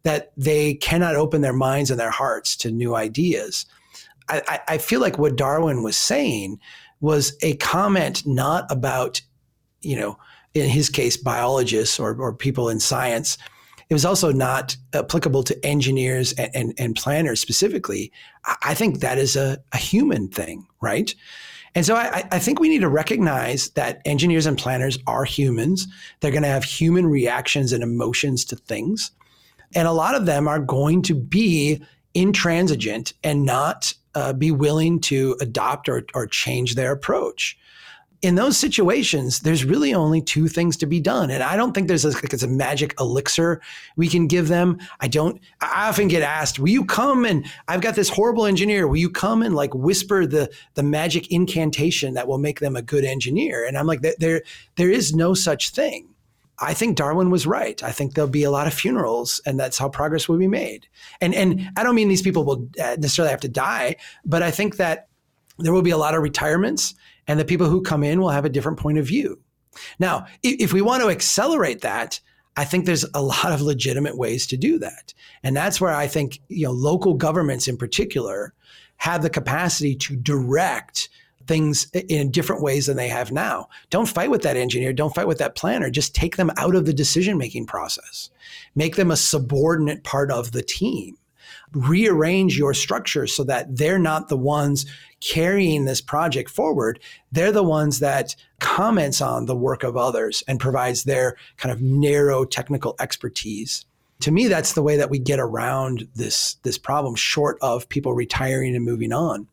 that they cannot open their minds and their hearts to new ideas. I, I feel like what Darwin was saying was a comment not about, you know, in his case, biologists or, or people in science. It was also not applicable to engineers and, and, and planners specifically. I think that is a, a human thing, right? And so I, I, think we need to recognize that engineers and planners are humans. They're going to have human reactions and emotions to things. And a lot of them are going to be intransigent and not uh, be willing to adopt or, or change their approach. In those situations, there's really only two things to be done. And I don't think there's a, like it's a magic elixir we can give them. I don't, I often get asked, will you come and I've got this horrible engineer. Will you come and like whisper the, the magic incantation that will make them a good engineer? And I'm like, there, there is no such thing. I think Darwin was right. I think there'll be a lot of funerals, and that's how progress will be made. And and I don't mean these people will uh, necessarily have to die, but I think that there will be a lot of retirements, and the people who come in will have a different point of view. Now, if we want to accelerate that, I think there's a lot of legitimate ways to do that, and that's where I think you know local governments in particular have the capacity to direct things in different ways than they have now. Don't fight with that engineer. Don't fight with that planner. Just take them out of the decision making process. Make them a subordinate part of the team. rearrange your structure so that they're not the ones carrying this project forward. They're the ones that comments on the work of others and provides their kind of narrow technical expertise. To me, that's the way that we get around this, this problem, short of people retiring and moving on.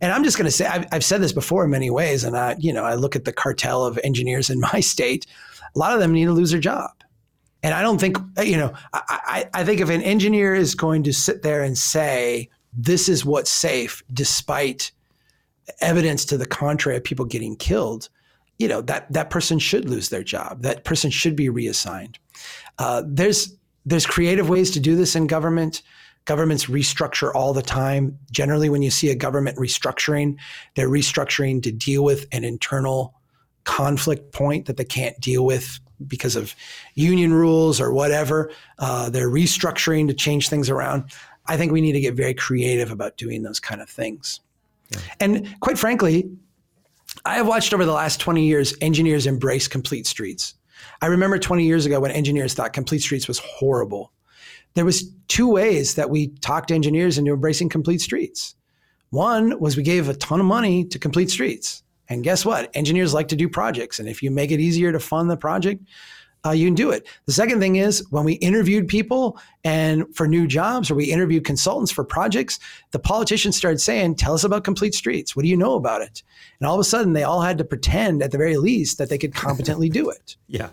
And I'm just going to say, I've, I've, said this before in many ways, and I, you know, I look at the cartel of engineers in my state. A lot of them need to lose their job. And I don't think, you know, I, I think if an engineer is going to sit there and say, this is what's safe, despite evidence to the contrary of people getting killed, you know, that, that person should lose their job. That person should be reassigned. Uh, there's, there's creative ways to do this in government. Governments restructure all the time. Generally, when you see a government restructuring, they're restructuring to deal with an internal conflict point that they can't deal with because of union rules or whatever. Uh, they're restructuring to change things around. I think we need to get very creative about doing those kind of things. Yeah. And quite frankly, I have watched over the last 20 years engineers embrace complete streets. I remember 20 years ago when engineers thought complete streets was horrible. There was two ways that we talked engineers into embracing complete streets. One was we gave a ton of money to complete streets. And guess what? Engineers like to do projects. And if you make it easier to fund the project, uh, you can do it. The second thing is when we interviewed people and for new jobs or we interviewed consultants for projects, the politicians started saying, Tell us about complete streets. What do you know about it? And all of a sudden, they all had to pretend at the very least that they could competently do it. Yeah.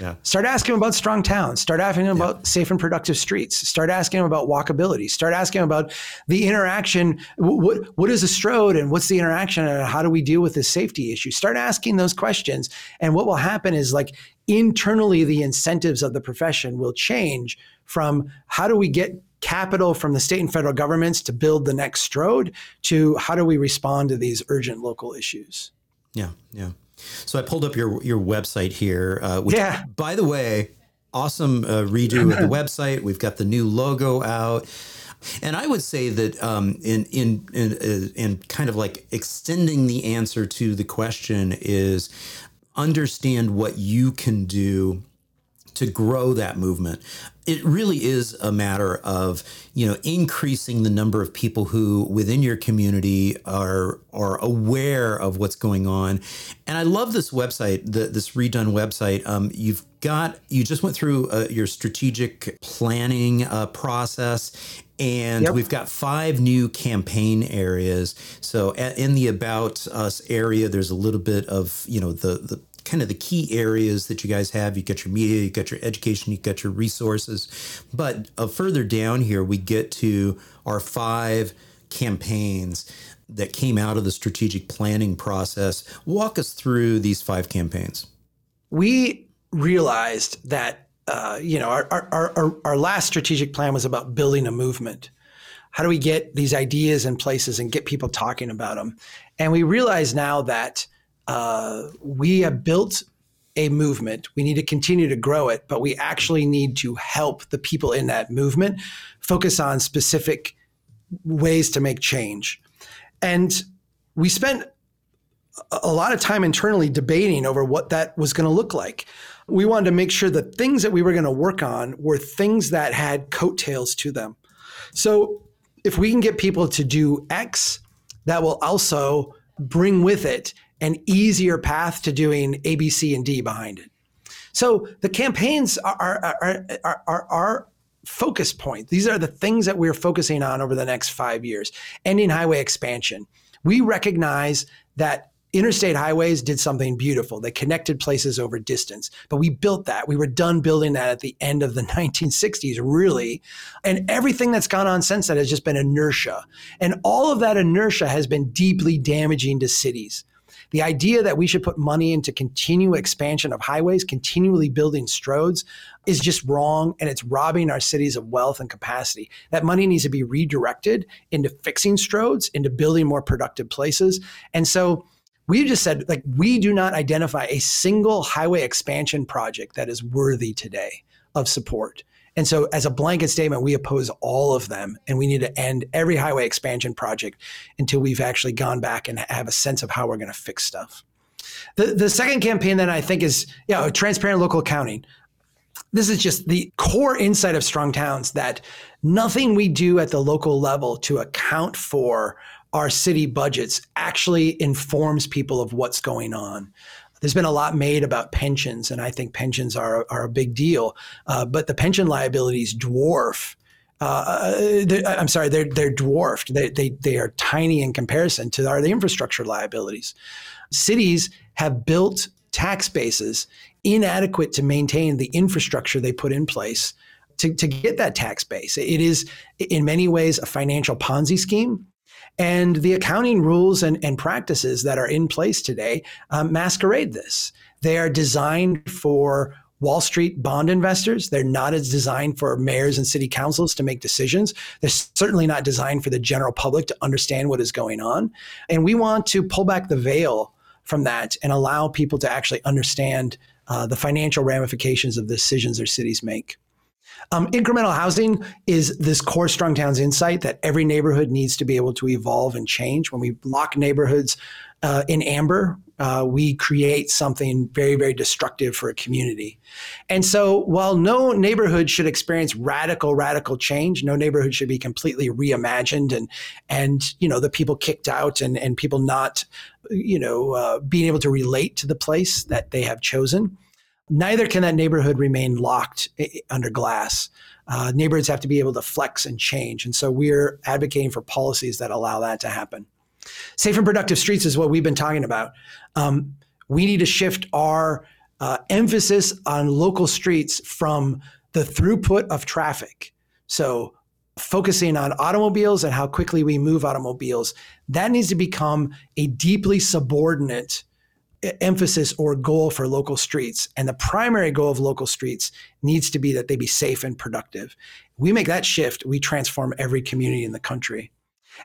Yeah. Start asking them about strong towns. Start asking them yeah. about safe and productive streets. Start asking them about walkability. Start asking them about the interaction. What, what is a stroad and what's the interaction and how do we deal with this safety issue? Start asking those questions. And what will happen is like internally, the incentives of the profession will change from how do we get capital from the state and federal governments to build the next stroad to how do we respond to these urgent local issues? Yeah, yeah. So I pulled up your your website here. Uh, which, yeah. By the way, awesome uh, redo of the website. We've got the new logo out. And I would say that um, in in in, uh, in kind of like extending the answer to the question is understand what you can do to grow that movement. It really is a matter of you know increasing the number of people who within your community are are aware of what's going on. And i love this website the, this redone website. Um, you've got you just went through uh, your strategic planning uh, process and yep. we've got five new campaign areas. So in the about us area there's a little bit of you know the the kind of the key areas that you guys have. You got your media, you got your education, you got your resources. But uh, further down here, we get to our five campaigns that came out of the strategic planning process. Walk us through these five campaigns. We realized that uh, you know our, our, our, our last strategic plan was about building a movement how do we get these ideas in places and get people talking about them and we realize now that uh, we have built a movement. We need to continue to grow it, but we actually need to help the people in that movement focus on specific ways to make change. And we spent a lot of time internally debating over what that was going to look like. We wanted to make sure that things that we were going to work on were things that had coattails to them. So if we can get people to do X, that will also bring with it an easier path to doing A, B, C, and D behind it. So the campaigns are, are, are, are, are focus point. These are the things that we're focusing on over the next five years. Ending highway expansion. We recognize that interstate highways did something beautiful. They connected places over distance, but we built that. We were done building that at the end of the 1960s, really. And everything that's gone on since then has just been inertia. And all of that inertia has been deeply damaging to cities. The idea that we should put money into continual expansion of highways, continually building stroads, is just wrong and it's robbing our cities of wealth and capacity. That money needs to be redirected into fixing stroads, into building more productive places. And so we just said, like, we do not identify a single highway expansion project that is worthy today of support. And so, as a blanket statement, we oppose all of them, and we need to end every highway expansion project until we've actually gone back and have a sense of how we're going to fix stuff. The, the second campaign that I think is, yeah, transparent local accounting. this is just the core insight of strong towns that nothing we do at the local level to account for our city budgets actually informs people of what's going on. There's been a lot made about pensions, and I think pensions are, are a big deal. Uh, but the pension liabilities dwarf. Uh, I'm sorry, they're they're dwarfed. They, they they are tiny in comparison to our the infrastructure liabilities. Cities have built tax bases inadequate to maintain the infrastructure they put in place to, to get that tax base. It is, in many ways, a financial Ponzi scheme. And the accounting rules and, and practices that are in place today um, masquerade this. They are designed for Wall Street bond investors. They're not as designed for mayors and city councils to make decisions. They're certainly not designed for the general public to understand what is going on. And we want to pull back the veil from that and allow people to actually understand uh, the financial ramifications of the decisions their cities make. Um, incremental housing is this core Strong Towns insight that every neighborhood needs to be able to evolve and change. When we lock neighborhoods uh, in amber, uh, we create something very, very destructive for a community. And so, while no neighborhood should experience radical, radical change, no neighborhood should be completely reimagined and, and you know, the people kicked out and, and people not, you know, uh, being able to relate to the place that they have chosen. Neither can that neighborhood remain locked under glass. Uh, neighborhoods have to be able to flex and change. And so we're advocating for policies that allow that to happen. Safe and productive streets is what we've been talking about. Um, we need to shift our uh, emphasis on local streets from the throughput of traffic. So, focusing on automobiles and how quickly we move automobiles, that needs to become a deeply subordinate emphasis or goal for local streets. And the primary goal of local streets needs to be that they be safe and productive. We make that shift, we transform every community in the country.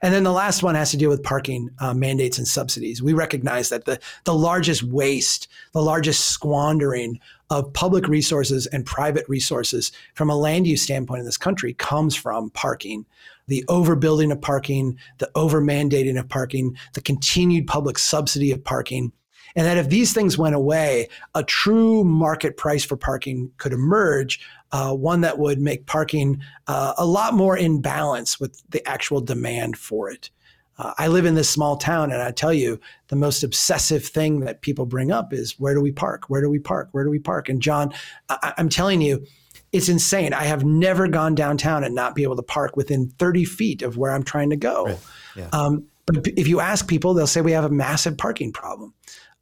And then the last one has to deal with parking uh, mandates and subsidies. We recognize that the, the largest waste, the largest squandering of public resources and private resources from a land use standpoint in this country comes from parking. The overbuilding of parking, the over mandating of parking, the continued public subsidy of parking, and that if these things went away, a true market price for parking could emerge, uh, one that would make parking uh, a lot more in balance with the actual demand for it. Uh, I live in this small town, and I tell you, the most obsessive thing that people bring up is where do we park? Where do we park? Where do we park? And John, I- I'm telling you, it's insane. I have never gone downtown and not be able to park within 30 feet of where I'm trying to go. Right. Yeah. Um, but if you ask people, they'll say we have a massive parking problem.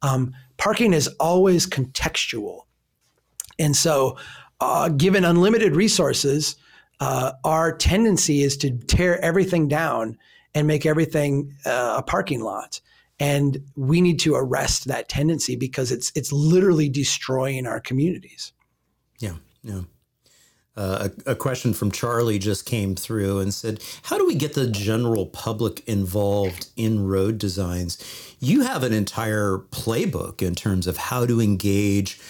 Um, parking is always contextual. And so, uh, given unlimited resources, uh, our tendency is to tear everything down and make everything uh, a parking lot. And we need to arrest that tendency because it's it's literally destroying our communities. Yeah, yeah. Uh, a, a, question from Charlie just came through and said, How do we get the general public involved in road designs? You have an entire playbook in terms of how to engage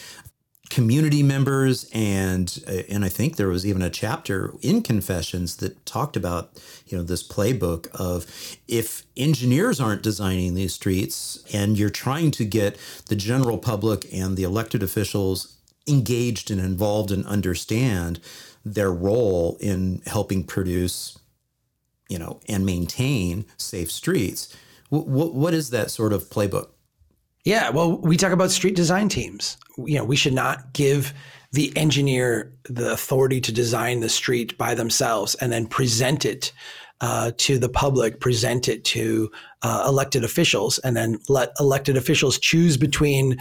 community members and uh, and I think there was even a chapter in confessions that talked about you know this playbook of if engineers aren't designing these streets and you're trying to get the general public and the elected officials engaged and involved and understand their role in helping produce, you know, and maintain safe streets. What, what is that sort of playbook? Yeah, well, we talk about street design teams. You know, we should not give the engineer the authority to design the street by themselves and then present it uh, to the public, present it to uh, elected officials, and then let elected officials choose between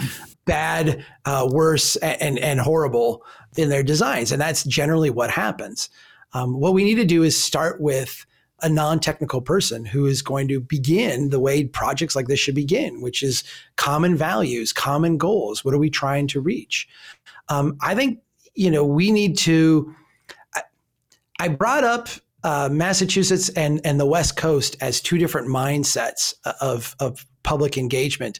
bad, uh, worse, and, and horrible in their designs. And that's generally what happens. Um, what we need to do is start with a non-technical person who is going to begin the way projects like this should begin, which is common values, common goals. What are we trying to reach? Um, I think you know we need to. I, I brought up uh, Massachusetts and and the West Coast as two different mindsets of of public engagement.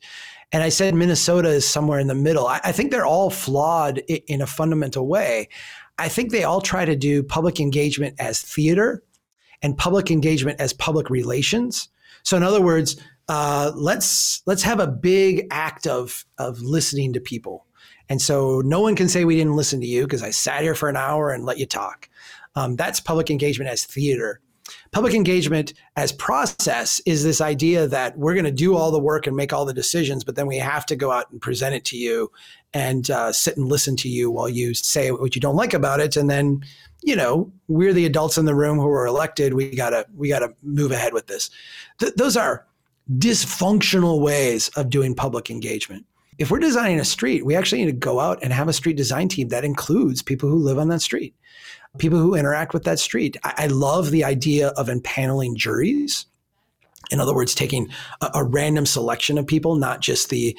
And I said Minnesota is somewhere in the middle. I, I think they're all flawed in, in a fundamental way. I think they all try to do public engagement as theater and public engagement as public relations. So, in other words, uh, let's let's have a big act of of listening to people And so no one can say we didn't listen to you because I sat here for an hour and let you talk. Um, that's public engagement as theater. Public engagement as process is this idea that we're going to do all the work and make all the decisions, but then we have to go out and present it to you and uh, sit and listen to you while you say what you don't like about it. And then, you know, we're the adults in the room who were elected. We gotta we gotta move ahead with this. Th- those are dysfunctional ways of doing public engagement. If we're designing a street, we actually need to go out and have a street design team that includes people who live on that street people who interact with that street. I, I love the idea of empaneling juries. In other words, taking a, a, random selection of people, not just the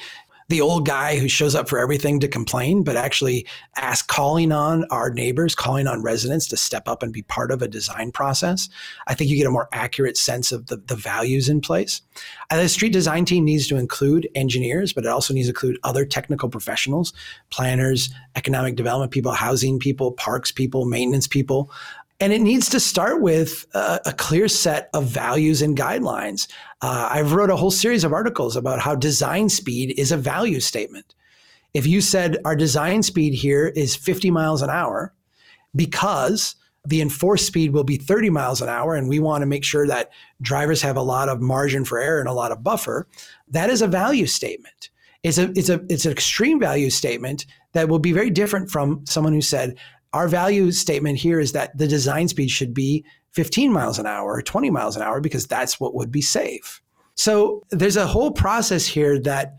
the old guy who shows up for everything to complain, but actually ask calling on our neighbors, calling on residents to step up and be part of a design process. I think you get a more accurate sense of the, the values in place. And the street design team needs to include engineers, but it also needs to include other technical professionals, planners, economic development people, housing people, parks people, maintenance people. And it needs to start with a, a clear set of values and guidelines. Uh, I've wrote a whole series of articles about how design speed is a value statement. If you said our design speed here is 50 miles an hour because the enforced speed will be 30 miles an hour and we want to make sure that drivers have a lot of margin for error and a lot of buffer, that is a value statement. It's a it's a it's an extreme value statement that will be very different from someone who said our value statement here is that the design speed should be 15 miles an hour or 20 miles an hour because that's what would be safe. So there's a whole process here that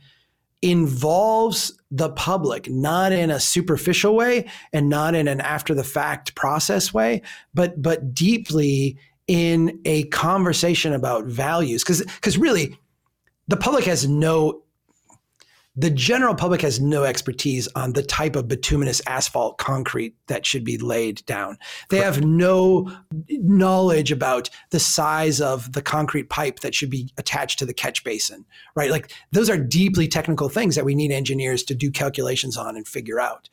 involves the public, not in a superficial way and not in an after the fact process way, but but deeply in a conversation about values. Because because really, the public has no the general public has no expertise on the type of bituminous asphalt concrete that should be laid down. They Correct. have no knowledge about the size of the concrete pipe that should be attached to the catch basin, right? Like those are deeply technical things that we need engineers to do calculations on and figure out.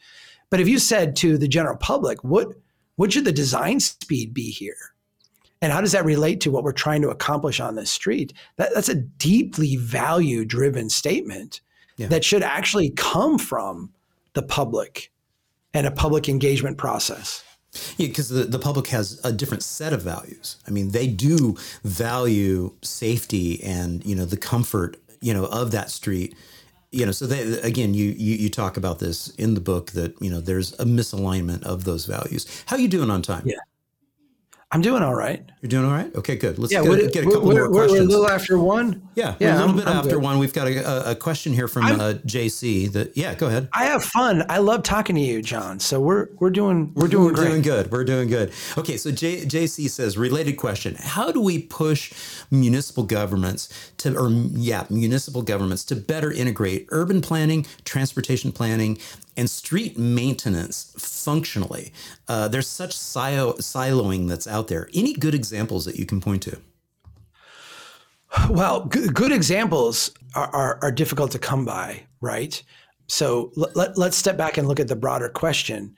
But if you said to the general public, what what should the design speed be here? And how does that relate to what we're trying to accomplish on this street? That, that's a deeply value driven statement yeah. that should actually come from the public and a public engagement process. Yeah, because the, the public has a different set of values. I mean, they do value safety and you know the comfort you know of that street. You know, so they, again, you, you you talk about this in the book that you know there's a misalignment of those values. How you doing on time? Yeah. I'm doing all right. You're doing all right. Okay, good. Let's yeah, get, get, a couple we're, more questions. We're a little after one. Yeah, yeah, a little I'm, bit I'm after good. one. We've got a, a question here from uh, JC. That yeah, go ahead. I have fun. I love talking to you, John. So we're we're doing we're doing we're great. doing good. We're doing good. Okay, so J, JC says related question: How do we push municipal governments to, or yeah, municipal governments to better integrate urban planning, transportation planning, and street maintenance functionally. Uh, there's such silo- siloing that's out there. Any good examples that you can point to? Well, good, good examples are, are, are, difficult to come by, right? So let, let's step back and look at the broader question.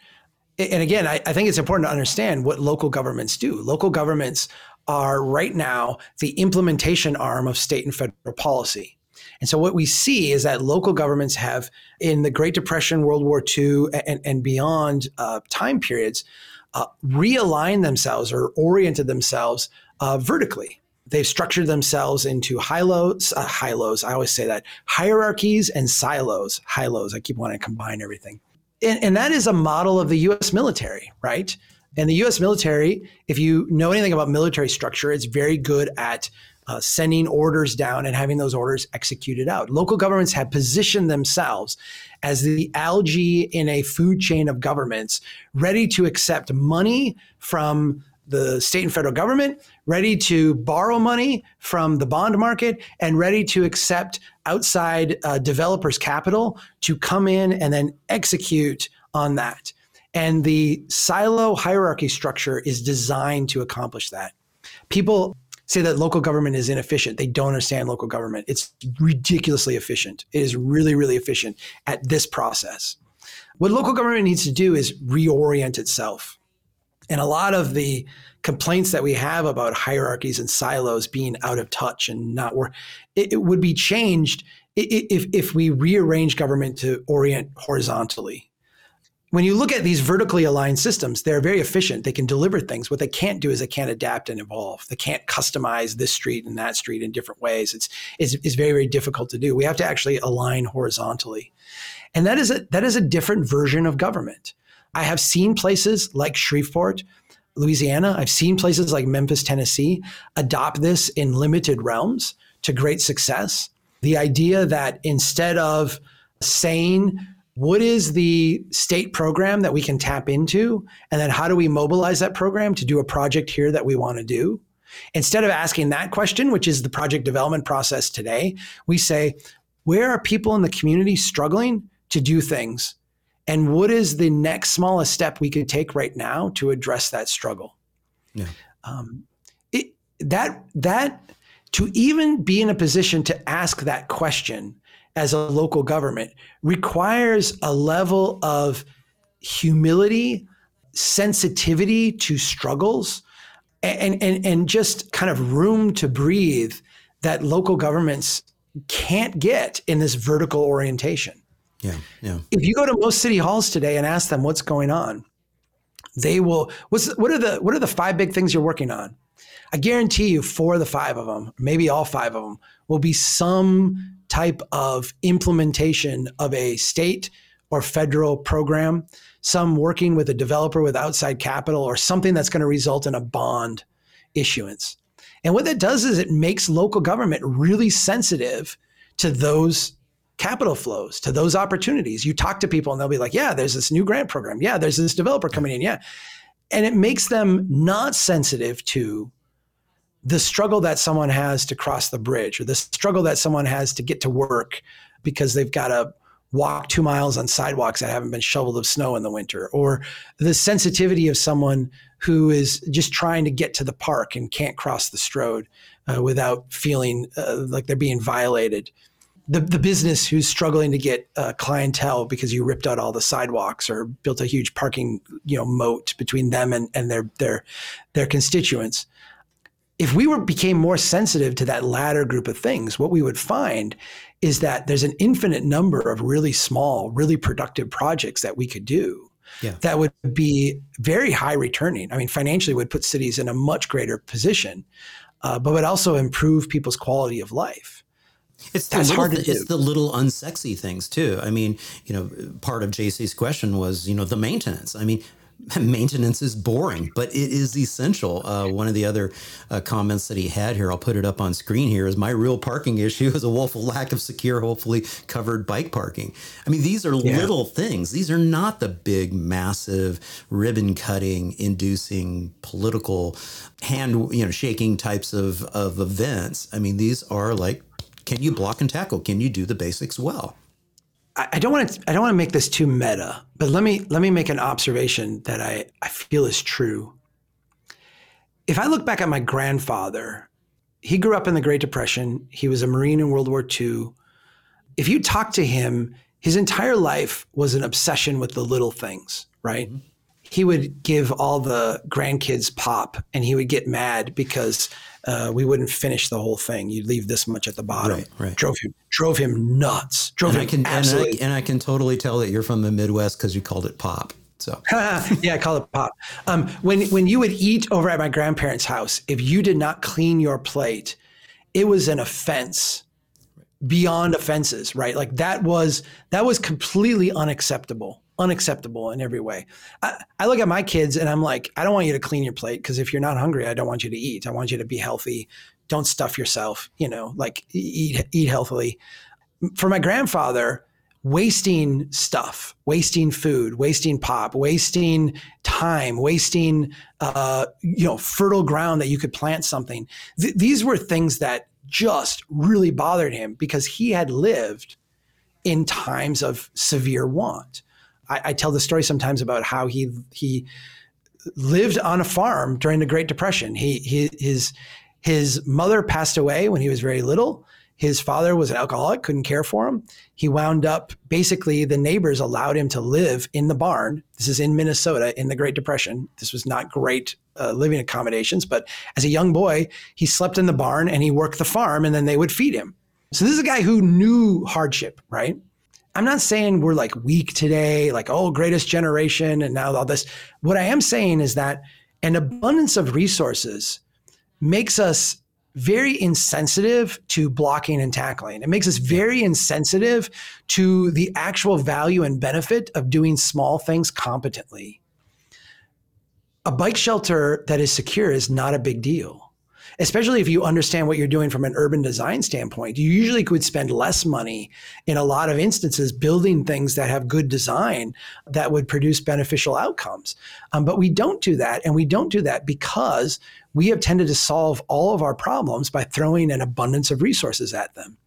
And again, I, I think it's important to understand what local governments do. Local governments are right now the implementation arm of state and federal policy. And so what we see is that local governments have, in the Great Depression, World War II, and, and beyond uh, time periods, uh, realigned themselves or oriented themselves uh, vertically. They've structured themselves into high-lows, uh, high-lows. I always say that hierarchies and silos. High-lows. I keep wanting to combine everything, and, and that is a model of the U.S. military, right? And the U.S. military, if you know anything about military structure, it's very good at uh, sending orders down and having those orders executed out. Local governments have positioned themselves as the algae in a food chain of governments, ready to accept money from the state and federal government, ready to borrow money from the bond market, and ready to accept outside uh, developers' capital to come in and then execute on that. And the silo hierarchy structure is designed to accomplish that. People say that local government is inefficient. They don't understand local government. It's ridiculously efficient. It is really, really efficient at this process. What local government needs to do is reorient itself. And a lot of the complaints that we have about hierarchies and silos being out of touch and not work, it, it would be changed if, if we rearrange government to orient horizontally when you look at these vertically aligned systems, they're very efficient. They can deliver things. What they can't do is they can't adapt and evolve. They can't customize this street and that street in different ways. It's, it's, it's very, very difficult to do. We have to actually align horizontally. And that is a, that is a different version of government. I have seen places like Shreveport, Louisiana. I've seen places like Memphis, Tennessee adopt this in limited realms to great success. The idea that instead of saying, what is the state program that we can tap into? And then how do we mobilize that program to do a project here that we want to do? Instead of asking that question, which is the project development process today, we say, where are people in the community struggling to do things? And what is the next smallest step we could take right now to address that struggle? Yeah. Um, it, that, that, to even be in a position to ask that question as a local government requires a level of humility, sensitivity to struggles, and, and, and just kind of room to breathe that local governments can't get in this vertical orientation. Yeah, yeah. If you go to most city halls today and ask them what's going on, they will. What's what are the what are the five big things you're working on? I guarantee you, four of the five of them, maybe all five of them, will be some type of implementation of a state or federal program, some working with a developer with outside capital, or something that's going to result in a bond issuance. And what that does is it makes local government really sensitive to those capital flows, to those opportunities. You talk to people and they'll be like, yeah, there's this new grant program. Yeah, there's this developer coming in. Yeah. And it makes them not sensitive to the struggle that someone has to cross the bridge or the struggle that someone has to get to work because they've got to walk two miles on sidewalks that haven't been shoveled of snow in the winter or the sensitivity of someone who is just trying to get to the park and can't cross the stroad uh, without feeling uh, like they're being violated. The, the business who's struggling to get uh, clientele because you ripped out all the sidewalks or built a huge parking you know moat between them and, and their their their constituents if we were became more sensitive to that latter group of things, what we would find is that there's an infinite number of really small, really productive projects that we could do yeah. that would be very high returning. I mean, financially would put cities in a much greater position, uh, but would also improve people's quality of life. It's the, little, hard to it's the little unsexy things too. I mean, you know, part of JC's question was, you know, the maintenance. I mean, maintenance is boring, but it is essential. Uh, one of the other uh, comments that he had here, I'll put it up on screen here, is my real parking issue is a woeful lack of secure, hopefully covered bike parking. I mean, these are yeah. little things. These are not the big, massive, ribbon cutting, inducing, political, hand you know shaking types of of events. I mean, these are like, can you block and tackle? Can you do the basics well? I don't want to I don't want to make this too meta, but let me let me make an observation that I, I feel is true. If I look back at my grandfather, he grew up in the Great Depression. He was a Marine in World War II. If you talk to him, his entire life was an obsession with the little things, right? Mm-hmm. He would give all the grandkids pop and he would get mad because uh, we wouldn't finish the whole thing. You'd leave this much at the bottom. Right, right. Drove him, drove him nuts. Drove and him I can, absolutely. And I, and I, can totally tell that you're from the Midwest because you called it pop. So yeah, I call it pop. Um, when when you would eat over at my grandparents' house, if you did not clean your plate, it was an offense beyond offenses. Right, like that was that was completely unacceptable unacceptable in every way. I, I, look at my kids and I'm like, I don't want you to clean your plate because if you're not hungry, I don't want you to eat. I want you to be healthy. Don't stuff yourself, you know, like eat, eat healthily. For my grandfather, wasting stuff, wasting food, wasting pop, wasting time, wasting, uh, you know, fertile ground that you could plant something. Th- these were things that just really bothered him because he had lived in times of severe want. I, I tell the story sometimes about how he he lived on a farm during the Great Depression. He, he his his mother passed away when he was very little. His father was an alcoholic, couldn't care for him. He wound up basically the neighbors allowed him to live in the barn. This is in Minnesota in the Great Depression. This was not great uh, living accommodations, but as a young boy, he slept in the barn and he worked the farm, and then they would feed him. So this is a guy who knew hardship, right? I'm not saying we're like weak today, like, oh, greatest generation, and now all this. What I am saying is that an abundance of resources makes us very insensitive to blocking and tackling. It makes us very insensitive to the actual value and benefit of doing small things competently. A bike shelter that is secure is not a big deal especially if you understand what you're doing from an urban design standpoint. You usually could spend less money in a lot of instances building things that have good design that would produce beneficial outcomes. Um, but we don't do that. And we don't do that because we have tended to solve all of our problems by throwing an abundance of resources at them.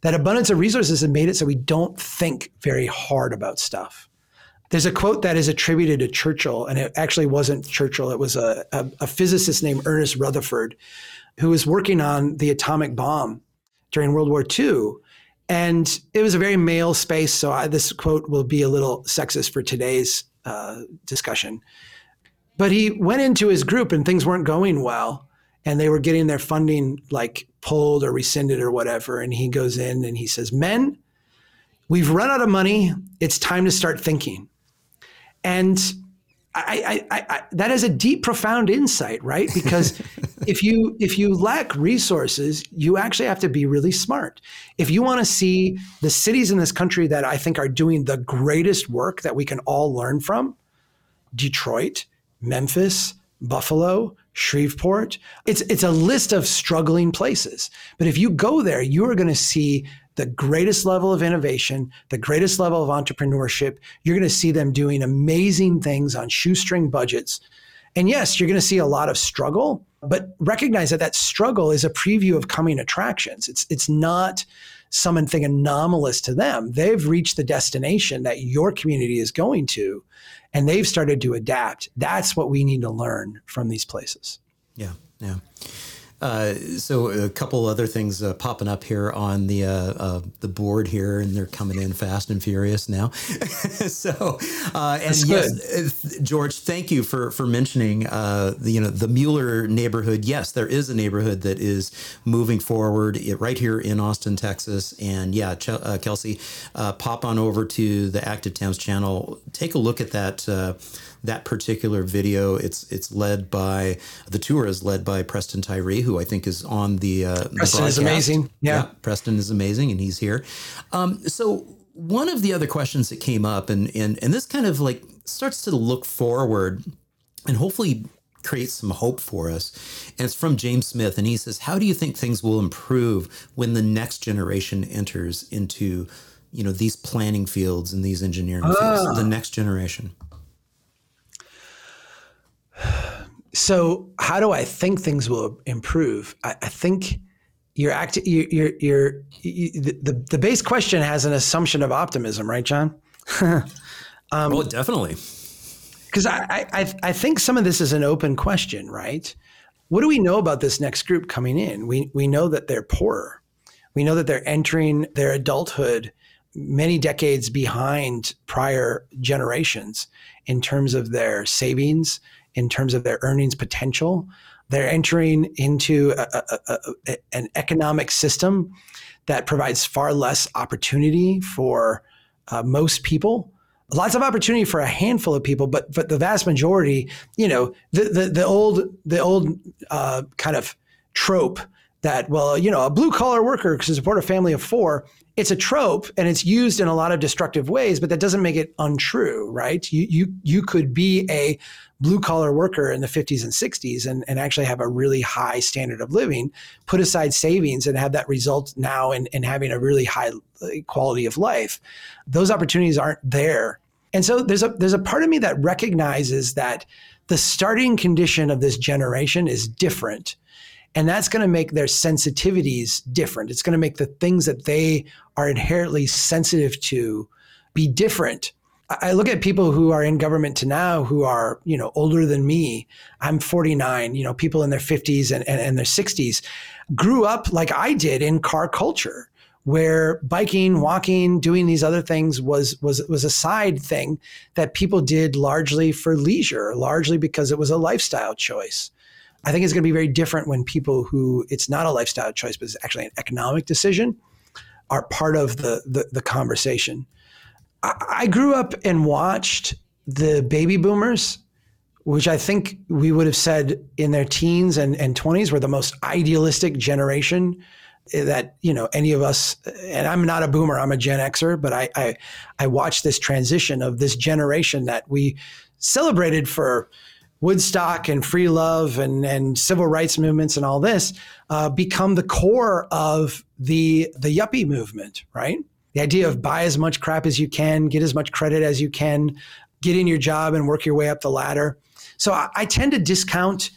That abundance of resources has made it so we don't think very hard about stuff. There's a quote that is attributed to Churchill, and it actually wasn't Churchill. It was a, a, a physicist named Ernest Rutherford, who was working on the atomic bomb during World War II. And it was a very male space, so I, this quote will be a little sexist for today's uh, discussion. But he went into his group and things weren't going well, and they were getting their funding like pulled or rescinded or whatever. And he goes in and he says, Men, we've run out of money. It's time to start thinking. And I, I, I, that is a deep, profound insight, right? Because if you if you lack resources, you actually have to be really smart. If you want to see the cities in this country that I think are doing the greatest work that we can all learn from, Detroit, Memphis, Buffalo, Shreveport, it's it's a list of struggling places. But if you go there, you are going to see the greatest level of innovation, the greatest level of entrepreneurship. You're going to see them doing amazing things on shoestring budgets. And yes, you're going to see a lot of struggle, but recognize that that struggle is a preview of coming attractions. It's it's not something anomalous to them. They've reached the destination that your community is going to, and they've started to adapt. That's what we need to learn from these places. Yeah, yeah. Uh, so a couple other things uh, popping up here on the uh, uh, the board here, and they're coming in fast and furious now. so, uh, and That's yes, George, thank you for for mentioning the you know the Mueller neighborhood. Yes, there is a neighborhood that is moving forward right here in Austin, Texas. And yeah, Ch- Kelsey, pop on over to the Active Towns channel. Take a look at that that particular video. It's it's led by the tour is led by Preston Tyree, who I think is on the. Uh, Preston the is amazing. Yeah. yeah. Preston is amazing, and he's here. Um, so one of the other questions that came up, and and and this kind of like starts to look forward, and hopefully creates some hope for us. And it's from James Smith, and he says, "How do you think things will improve when the next generation enters into?" you know these planning fields and these engineering fields the ah. next generation so how do I think things will improve? I, I think you're acting. You're, you're, you're you, the the base question has an assumption of optimism, right, John? um, well, definitely. Because I, I I think some of this is an open question, right? What do we know about this next group coming in? We we know that they're poorer. We know that they're entering their adulthood many decades behind prior generations in terms of their savings, in terms of their earnings potential. They're entering into a, a, a, an economic system that provides far less opportunity for uh, most people. Lots of opportunity for a handful of people, but but the vast majority, you know, the the, the old the old uh, kind of trope that well, you know, a blue collar worker can support a family of four it's a trope and it's used in a lot of destructive ways, but that doesn't make it untrue, right? You you you could be a blue collar worker in the 50s and 60s and, and actually have a really high standard of living, put aside savings and have that result now in, in having a really high uh, quality of life. Those opportunities aren't there. And so there's a there's a part of me that recognizes that the starting condition of this generation is different and that's going to make their sensitivities different. It's going to make the things that they are inherently sensitive to be different. I look at people who are in government to now who are, you know, older than me. I'm 49, you know, people in their 50s and, and, and their 60s grew up like I did in car culture where biking, walking, doing these other things was was was a side thing that people did largely for leisure, largely because it was a lifestyle choice. I think it's going to be very different when people who it's not a lifestyle choice, but it's actually an economic decision. are part of the the, the conversation. I, I grew up and watched the baby boomers which I think we would have said in their teens and, and 20s were the most idealistic generation that you know any of us and i'm not a boomer i'm a gen xer but i i, I watched this transition of this generation that we celebrated for woodstock and free love and and civil rights movements and all this uh, become the core of the the yuppie movement right the idea of buy as much crap as you can get as much credit as you can get in your job and work your way up the ladder so I, I tend to discount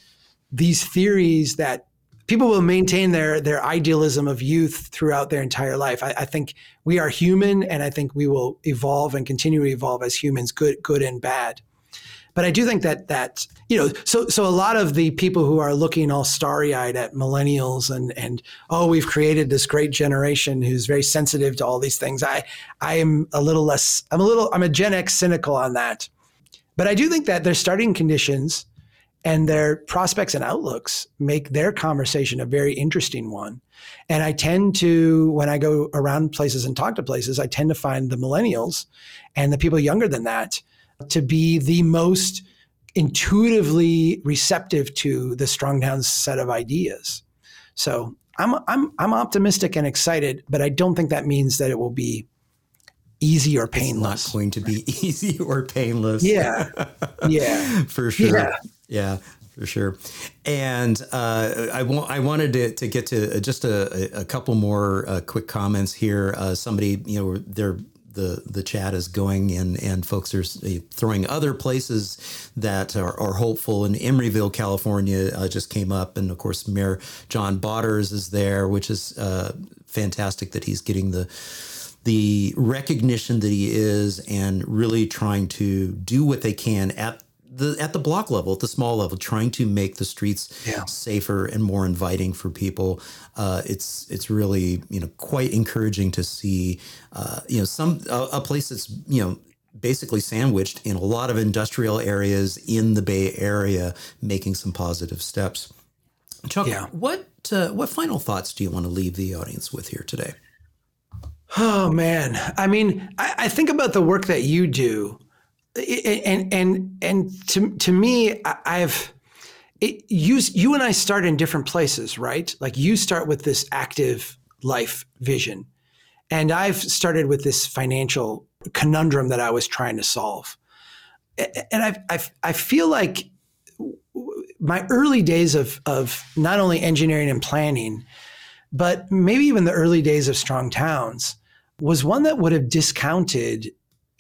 these theories that people will maintain their their idealism of youth throughout their entire life. I, I, think we are human, and I think we will evolve and continue to evolve as humans, good good and bad. But I do think that that you know, so so a lot of the people who are looking all starry eyed at millennials and and oh, we've created this great generation who's very sensitive to all these things. I I am a little less. I'm a little. I'm a Gen X cynical on that. But I do think that their starting conditions and their prospects and outlooks make their conversation a very interesting one. And I tend to, when I go around places and talk to places, I tend to find the millennials and the people younger than that to be the most intuitively receptive to the Strong Towns set of ideas. So I'm, I'm, I'm optimistic and excited, but I don't think that means that it will be easy or painless. It's not going to be easy or painless. Yeah. Yeah. For sure. Yeah. yeah. For sure, and uh, I, wa- I wanted to, to get to just a, a couple more uh, quick comments here. Uh, somebody, you know, they're the the chat is going and and folks are throwing other places that are, are hopeful. In Emeryville, California, uh, just came up, and of course, Mayor John Bauters is there, which is uh, fantastic that he's getting the the recognition that he is and really trying to do what they can at the at the block level, at the small level, trying to make the streets yeah. safer and more inviting for people. Uh, it's it's really you know quite encouraging to see uh, you know some a, a place that's you know basically sandwiched in a lot of industrial areas in the Bay Area, making some positive steps. Chuck, yeah. what uh, what final thoughts do you want to leave the audience with here today? Oh man, I mean, I, I, think about the work that you do, and and and to to me, I've it, you you and I start in different places, right? Like you start with this active life vision, and I've started with this financial conundrum that I was trying to solve, and I I I feel like my early days of of not only engineering and planning, but maybe even the early days of strong towns was one that would have discounted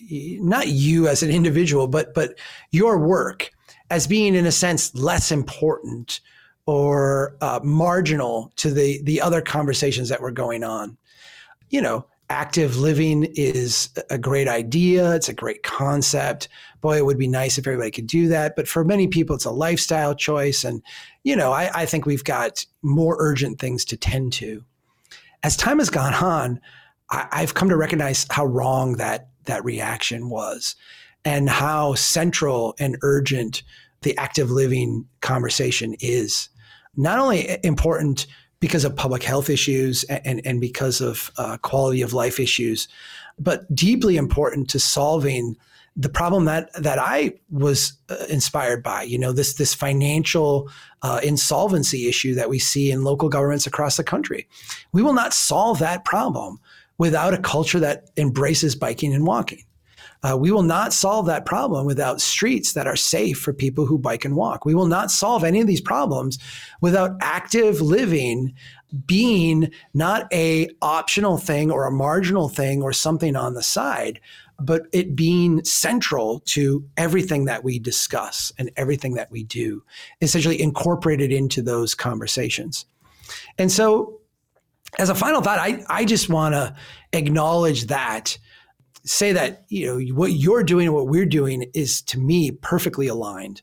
not you as an individual, but but your work as being, in a sense, less important or uh, marginal to the the other conversations that were going on. You know, active living is a great idea. It's a great concept. Boy, it would be nice if everybody could do that. But for many people, it's a lifestyle choice. And, you know, I, I think we've got more urgent things to tend to. As time has gone on, I, have come to recognize how wrong that that reaction was, and how central and urgent the active living conversation is. Not only important because of public health issues and, and because of uh, quality of life issues, but deeply important to solving the problem that that I was uh, inspired by. You know, this this financial uh, insolvency issue that we see in local governments across the country. We will not solve that problem without a culture that embraces biking and walking. Uh, we will not solve that problem without streets that are safe for people who bike and walk. We will not solve any of these problems without active living being not a optional thing or a marginal thing or something on the side, but it being central to everything that we discuss and everything that we do, essentially incorporated into those conversations. And so as a final thought, I, I just want to acknowledge that, say that, you know, what you're doing and what we're doing is to me perfectly aligned.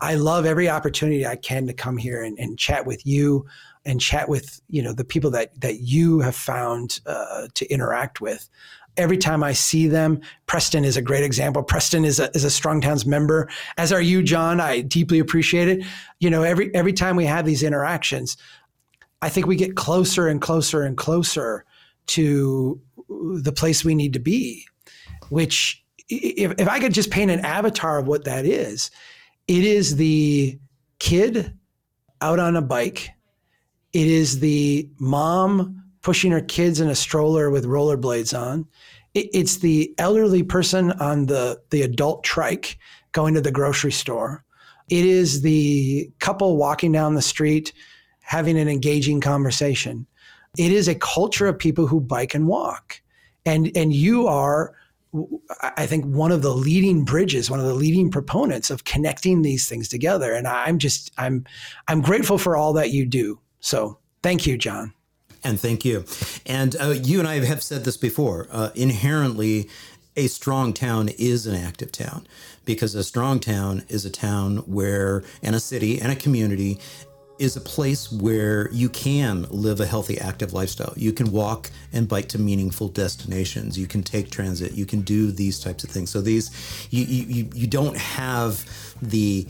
I love every opportunity I can to come here and, and chat with you and chat with, you know, the people that, that you have found uh, to interact with. Every time I see them, Preston is a great example. Preston is a, is a Strong Towns member, as are you, John. I deeply appreciate it. You know, every every time we have these interactions, I think we get closer and closer and closer to the place we need to be, which if, if I could just paint an avatar of what that is, it is the kid out on a bike. It is the mom pushing her kids in a stroller with rollerblades on. It, it's the elderly person on the, the adult trike going to the grocery store. It is the couple walking down the street having an engaging conversation. It is a culture of people who bike and walk. And, and you are, I think, one of the leading bridges, one of the leading proponents of connecting these things together. And I'm just, I'm, I'm grateful for all that you do. So thank you, John. And thank you. And uh, you and I have said this before. Uh, inherently, a strong town is an active town because a strong town is a town where, and a city and a community is a place where you can live a healthy, active lifestyle. You can walk and bike to meaningful destinations. You can take transit. You can do these types of things. So these, you you, you don't have the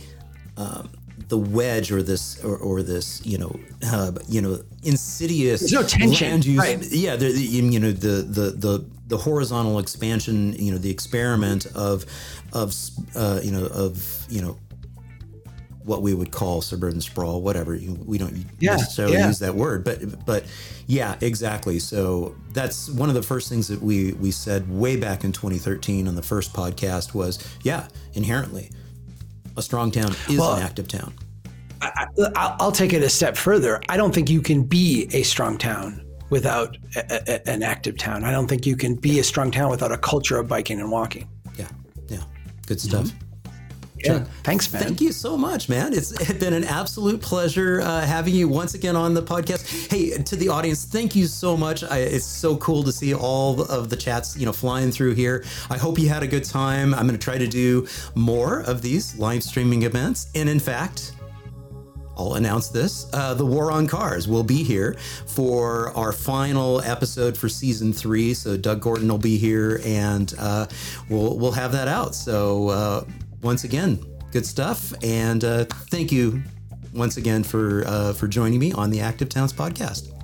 um, the wedge or this or, or this you know uh, you know insidious There's no tension use, right. yeah the, you know the, the the the horizontal expansion you know the experiment of of uh, you know of you know what we would call suburban sprawl whatever we don't yeah, necessarily yeah. use that word but but yeah exactly so that's one of the first things that we we said way back in 2013 on the first podcast was yeah inherently a strong town is well, an active town. I, will take it a step further. I don't think you can be a strong town without a, a, an active town. I don't think you can be a strong town without a culture of biking and walking. Yeah, yeah, good stuff. Mm-hmm. Yeah. Thanks, man. Thank you so much, man. It's been an absolute pleasure uh, having you once again on the podcast. Hey, to the audience, thank you so much. I, it's so cool to see all of the chats, you know, flying through here. I hope you had a good time. I'm going to try to do more of these live streaming events. And in fact, I'll announce this. Uh, the War on Cars will be here for our final episode for season three. So Doug Gordon will be here, and uh, we'll we'll have that out. So uh, once again, good stuff. And uh, thank you once again for uh, for joining me on the Active Towns podcast.